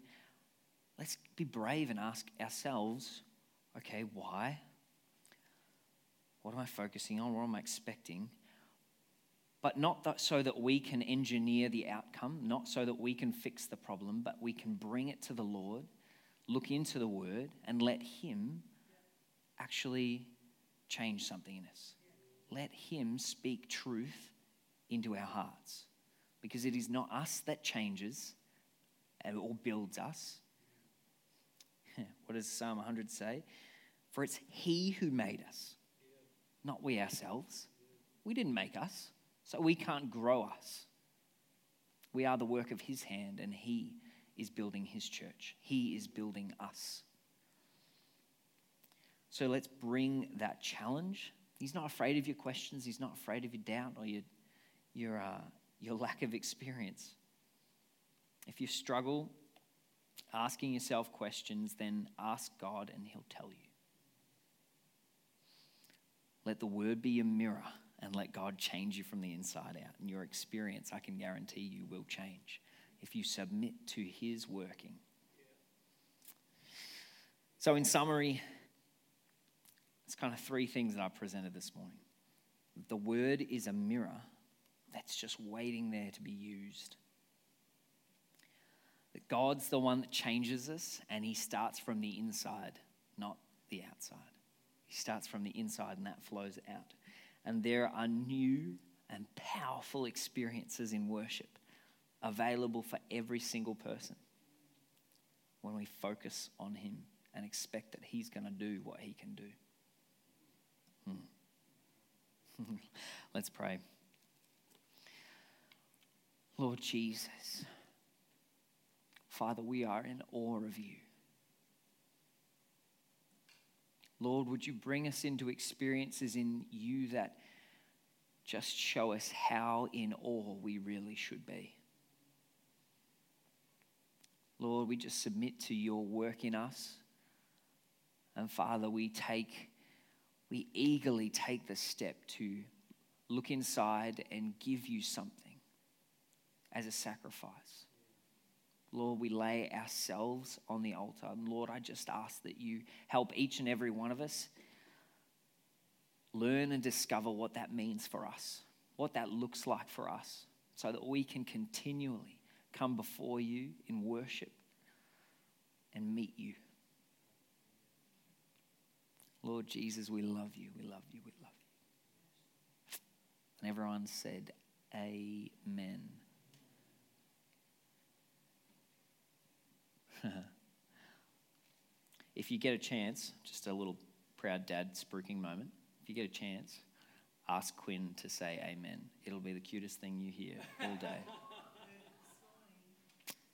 B: let's be brave and ask ourselves, okay, why? What am I focusing on? What am I expecting? but not that so that we can engineer the outcome, not so that we can fix the problem, but we can bring it to the Lord, look into the Word, and let Him actually change something in us. Let Him speak truth into our hearts. Because it is not us that changes uh, or builds us. What does Psalm 100 say? For it's He who made us, not we ourselves. We didn't make us. So we can't grow us. We are the work of His hand, and He is building His church. He is building us. So let's bring that challenge. He's not afraid of your questions, He's not afraid of your doubt or your, your, uh, your lack of experience. If you struggle asking yourself questions, then ask God and He'll tell you. Let the word be your mirror and let God change you from the inside out. And your experience, I can guarantee you, will change if you submit to His working. So, in summary, it's kind of three things that I presented this morning. The Word is a mirror that's just waiting there to be used. That God's the one that changes us, and He starts from the inside, not the outside. He starts from the inside, and that flows out. And there are new and powerful experiences in worship available for every single person when we focus on Him and expect that He's going to do what He can do. Let's pray. Lord Jesus, Father, we are in awe of you. Lord, would you bring us into experiences in you that just show us how in awe we really should be? Lord, we just submit to your work in us. And Father, we take, we eagerly take the step to look inside and give you something as a sacrifice. Lord, we lay ourselves on the altar. And Lord, I just ask that you help each and every one of us learn and discover what that means for us, what that looks like for us, so that we can continually come before you in worship and meet you. Lord Jesus, we love you, we love you, we love you. And everyone said, Amen. if you get a chance, just a little proud dad spruiking moment, if you get a chance, ask Quinn to say amen. It'll be the cutest thing you hear all day.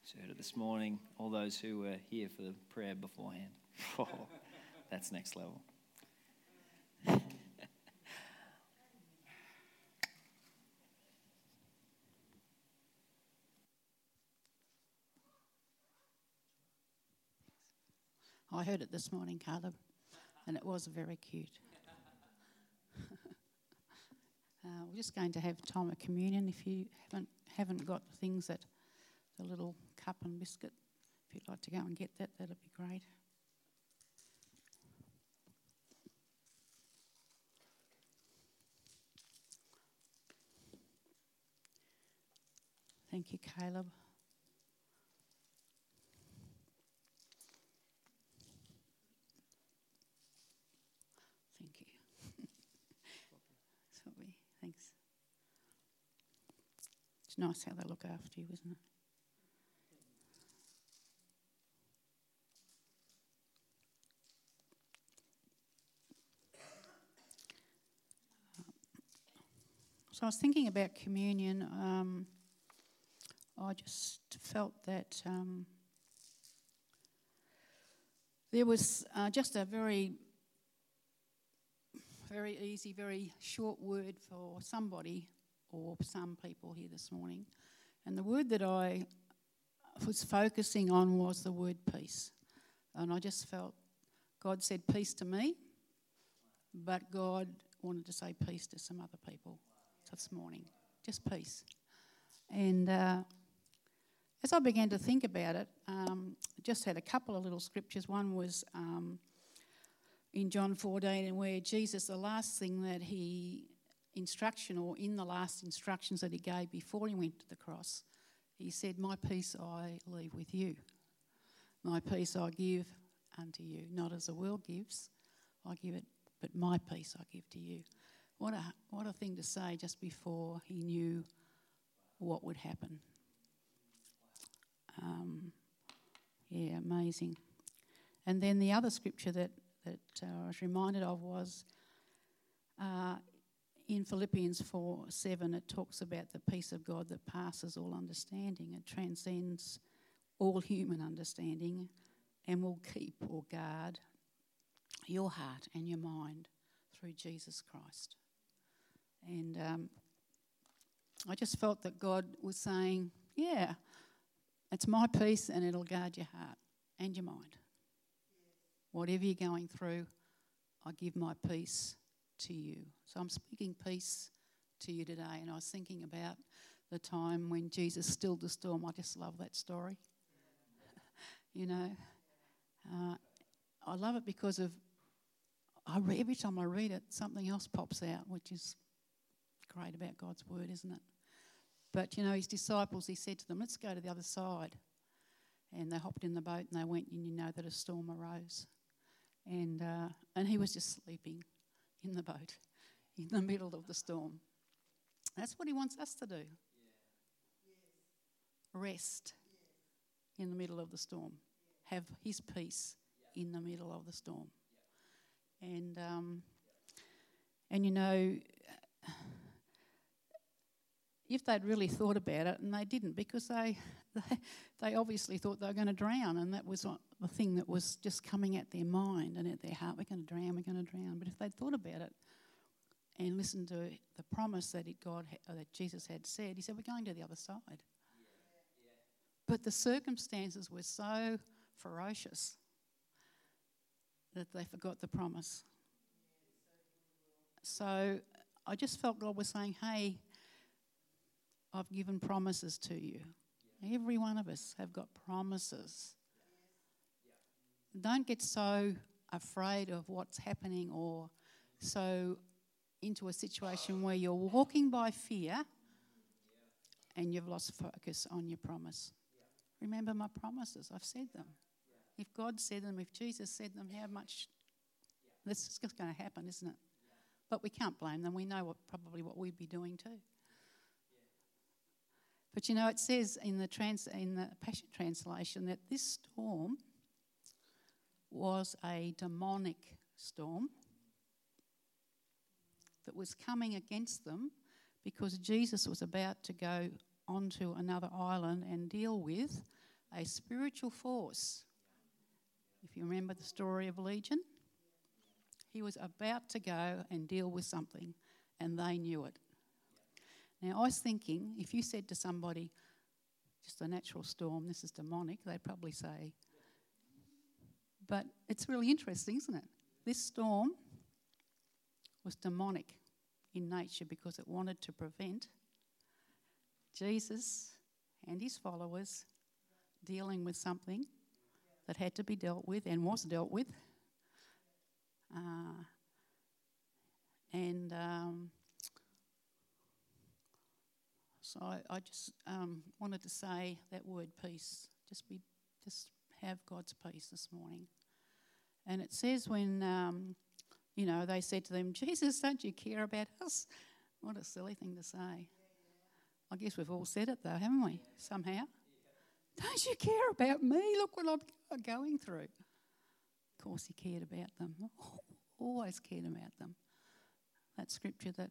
B: She heard it this morning, all those who were here for the prayer beforehand. Oh, that's next level.
C: I heard it this morning, Caleb, and it was very cute. uh, we're just going to have time of communion. If you haven't haven't got things that the little cup and biscuit, if you'd like to go and get that, that'd be great. Thank you, Caleb. It's nice how they look after you, isn't it? So I was thinking about communion. Um, I just felt that um, there was uh, just a very, very easy, very short word for somebody or some people here this morning. And the word that I was focusing on was the word peace. And I just felt God said peace to me, but God wanted to say peace to some other people this morning. Just peace. And uh, as I began to think about it, um, just had a couple of little scriptures. One was um, in John 14, where Jesus, the last thing that he instruction, or in the last instructions that he gave before he went to the cross, he said, My peace I leave with you. My peace I give unto you. Not as the world gives, I give it, but my peace I give to you. What a, what a thing to say just before he knew what would happen. Um, yeah, amazing. And then the other scripture that, that uh, I was reminded of was uh, in Philippians 4 7, it talks about the peace of God that passes all understanding. It transcends all human understanding and will keep or guard your heart and your mind through Jesus Christ. And um, I just felt that God was saying, Yeah, it's my peace and it'll guard your heart and your mind. Whatever you're going through, I give my peace to you. So I'm speaking peace to you today. And I was thinking about the time when Jesus stilled the storm. I just love that story. you know, uh, I love it because of I re- every time I read it, something else pops out, which is great about God's word, isn't it? But, you know, his disciples, he said to them, let's go to the other side. And they hopped in the boat and they went, and you know that a storm arose. And, uh, and he was just sleeping in the boat in the middle of the storm. That's what he wants us to do rest in the middle of the storm, have his peace in the middle of the storm. And, um, and you know, if they'd really thought about it, and they didn't, because they, they, obviously thought they were going to drown, and that was the thing that was just coming at their mind and at their heart. We're going to drown, we're going to drown. But if they'd thought about it and listened to the promise that it God that Jesus had said, He said, "We're going to the other side." But the circumstances were so ferocious that they forgot the promise. So I just felt God was saying, Hey, I've given promises to you. Every one of us have got promises. Don't get so afraid of what's happening or so into a situation where you're walking by fear and you've lost focus on your promise. Remember my promises, I've said them. If God said them, if Jesus said them, how much this is just going to happen, isn't it? But we can't blame them. We know what, probably what we'd be doing too. But you know, it says in the, trans, in the Passion Translation that this storm was a demonic storm that was coming against them because Jesus was about to go onto another island and deal with a spiritual force. If you remember the story of Legion, he was about to go and deal with something, and they knew it. Now, I was thinking if you said to somebody, just a natural storm, this is demonic, they'd probably say, but it's really interesting, isn't it? This storm was demonic in nature because it wanted to prevent Jesus and his followers dealing with something that had to be dealt with and was dealt with. Uh, and um, so I, I just um, wanted to say that word peace. Just be, just have God's peace this morning. And it says when, um, you know, they said to them, Jesus, don't you care about us? What a silly thing to say. I guess we've all said it though, haven't we? Somehow. Don't you care about me? Look what I'm going through. Of course, he cared about them. Always cared about them. That scripture that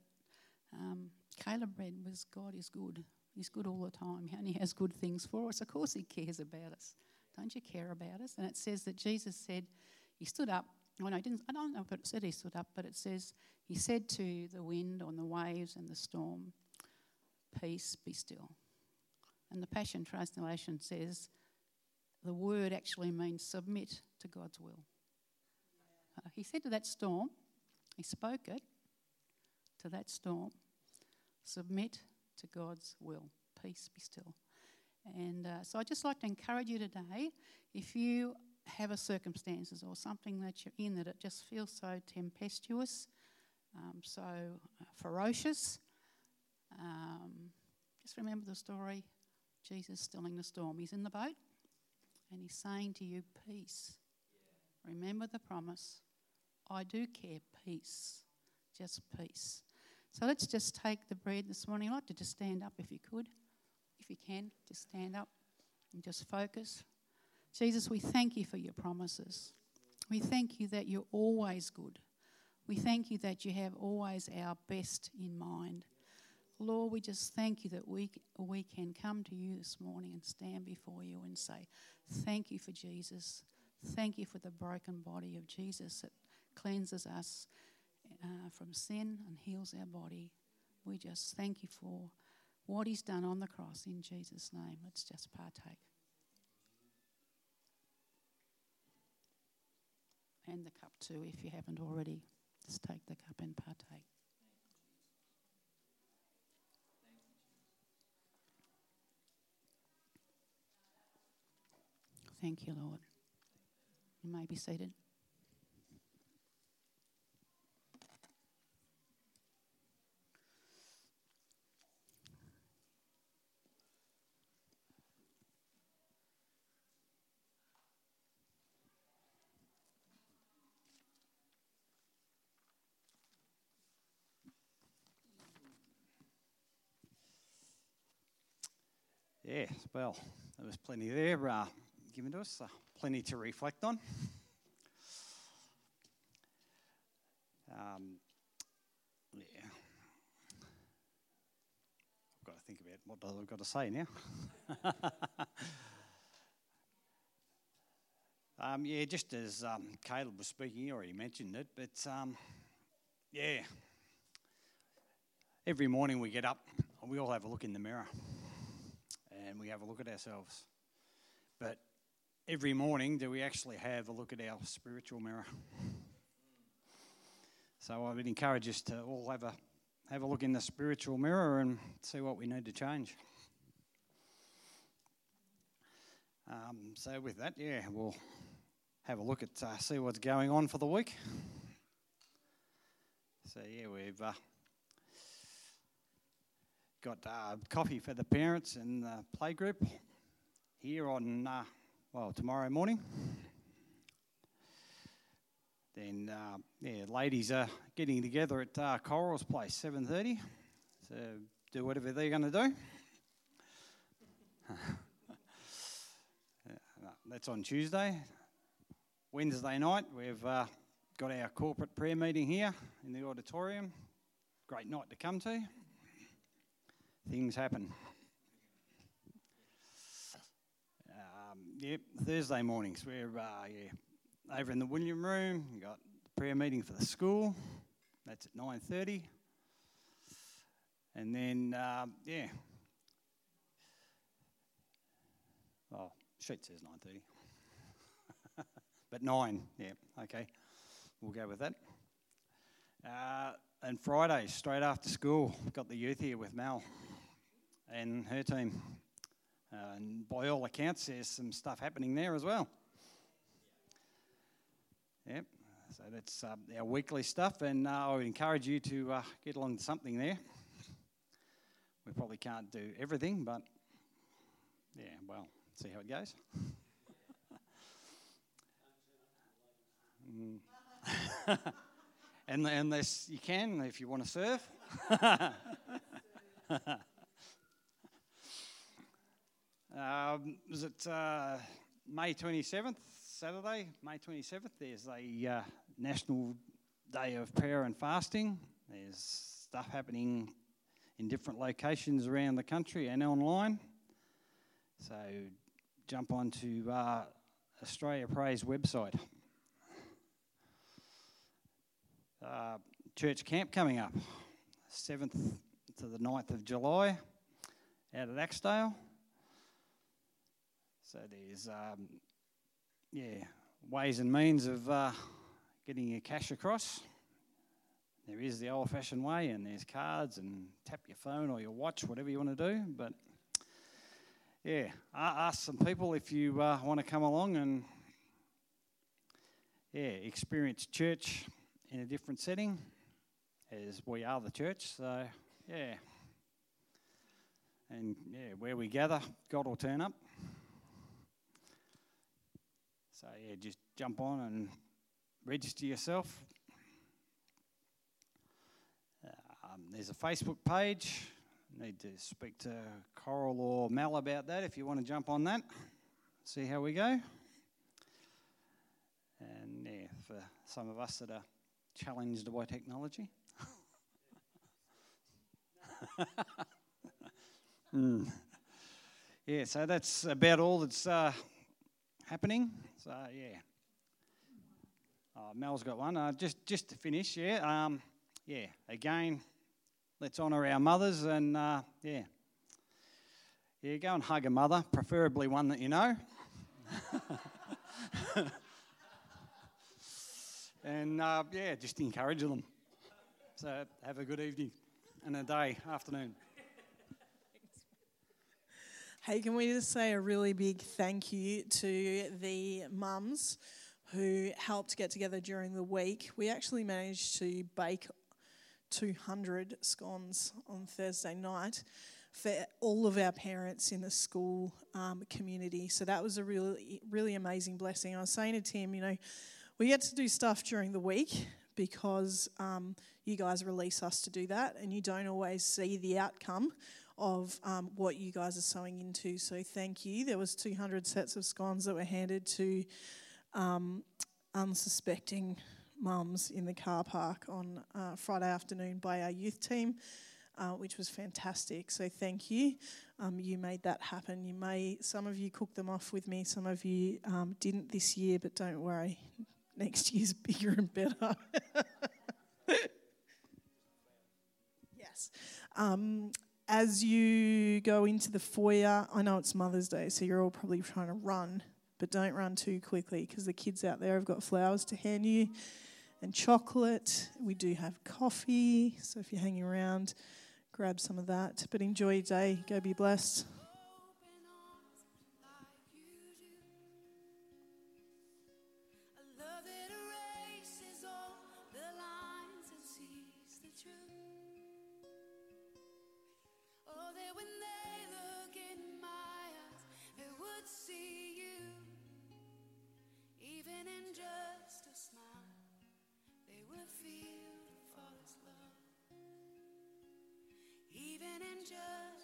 C: um, Caleb read was God is good. He's good all the time, and He has good things for us. Of course, He cares about us. Don't you care about us? And it says that Jesus said, He stood up. Well, no, I, didn't, I don't know if it said He stood up, but it says, He said to the wind, on the waves, and the storm, Peace, be still. And the Passion Translation says the word actually means submit to God's will. Uh, he said to that storm, he spoke it to that storm, submit to God's will. Peace, be still. And uh, so I'd just like to encourage you today if you have a circumstances or something that you're in that it just feels so tempestuous, um, so uh, ferocious, um, just remember the story Jesus stilling the storm. He's in the boat and he's saying to you, Peace. Remember the promise. I do care, peace. Just peace. So let's just take the bread this morning. I'd like to just stand up if you could. If you can, just stand up and just focus. Jesus, we thank you for your promises. We thank you that you're always good. We thank you that you have always our best in mind. Lord, we just thank you that we, we can come to you this morning and stand before you and say, Thank you for Jesus. Thank you for the broken body of Jesus that cleanses us uh, from sin and heals our body. We just thank you for what he's done on the cross in Jesus' name. Let's just partake. And the cup too, if you haven't already. Just take the cup and partake. Thank you, Lord. You may be seated.
D: Yeah, well, there was plenty there uh, given to us, uh, plenty to reflect on. Um, yeah. I've got to think about what I've got to say now. um, yeah, just as um, Caleb was speaking, he already mentioned it, but um, yeah, every morning we get up and we all have a look in the mirror and we have a look at ourselves. But every morning, do we actually have a look at our spiritual mirror? So I would encourage us to all have a have a look in the spiritual mirror and see what we need to change. Um, so with that, yeah, we'll have a look at uh, see what's going on for the week. So yeah, we've uh, got uh, coffee for the parents and the playgroup here on uh, well tomorrow morning. Then, uh, yeah, ladies are getting together at uh, Coral's place, 7.30. So do whatever they're going to do. That's on Tuesday. Wednesday night, we've uh, got our corporate prayer meeting here in the auditorium. Great night to come to. Things happen. Um, yep, Thursday mornings, we're uh, yeah, over in the William Room. You got the prayer meeting for the school. That's at nine thirty. And then uh, yeah. Oh, sheet says nine thirty. but nine, yeah, okay. We'll go with that. Uh, and Friday, straight after school, got the youth here with Mel and her team. Uh, and by all accounts, there's some stuff happening there as well. Yep. So that's uh, our weekly stuff, and uh, I would encourage you to uh, get along to something there. We probably can't do everything, but yeah, well, see how it goes. and unless you can, if you want to serve. um, was it uh, May 27th? Saturday, May 27th, there's a uh, National Day of Prayer and Fasting. There's stuff happening in different locations around the country and online. So jump onto uh, Australia Prays website. Uh, church camp coming up, 7th to the 9th of July out at Axedale. So there's um, yeah, ways and means of uh, getting your cash across. There is the old fashioned way, and there's cards and tap your phone or your watch, whatever you want to do. But yeah, ask some people if you uh, want to come along and yeah, experience church in a different setting, as we are the church. So yeah, and yeah, where we gather, God will turn up. So, yeah, just jump on and register yourself. Um, there's a Facebook page. Need to speak to Coral or Mel about that if you want to jump on that. See how we go. And yeah, for some of us that are challenged by technology. mm. Yeah, so that's about all that's uh, happening. So yeah. Oh, Mel's got one. Uh, just just to finish, yeah. Um, yeah. Again, let's honour our mothers and uh, yeah. Yeah, go and hug a mother, preferably one that you know. and uh, yeah, just encourage them. So have a good evening and a day, afternoon.
E: Hey, can we just say a really big thank you to the mums who helped get together during the week? We actually managed to bake 200 scones on Thursday night for all of our parents in the school um, community. So that was a really, really amazing blessing. I was saying to Tim, you know, we get to do stuff during the week because um, you guys release us to do that, and you don't always see the outcome of um, what you guys are sowing into. So thank you. There was 200 sets of scones that were handed to um, unsuspecting mums in the car park on uh, Friday afternoon by our youth team. Uh, which was fantastic. So thank you. Um, you made that happen. You may some of you cooked them off with me. Some of you um, didn't this year, but don't worry. Next year's bigger and better. yes. Um, as you go into the foyer, I know it's Mother's Day, so you're all probably trying to run, but don't run too quickly because the kids out there have got flowers to hand you and chocolate. We do have coffee, so if you're hanging around, grab some of that. But enjoy your day. Go be blessed.
F: Just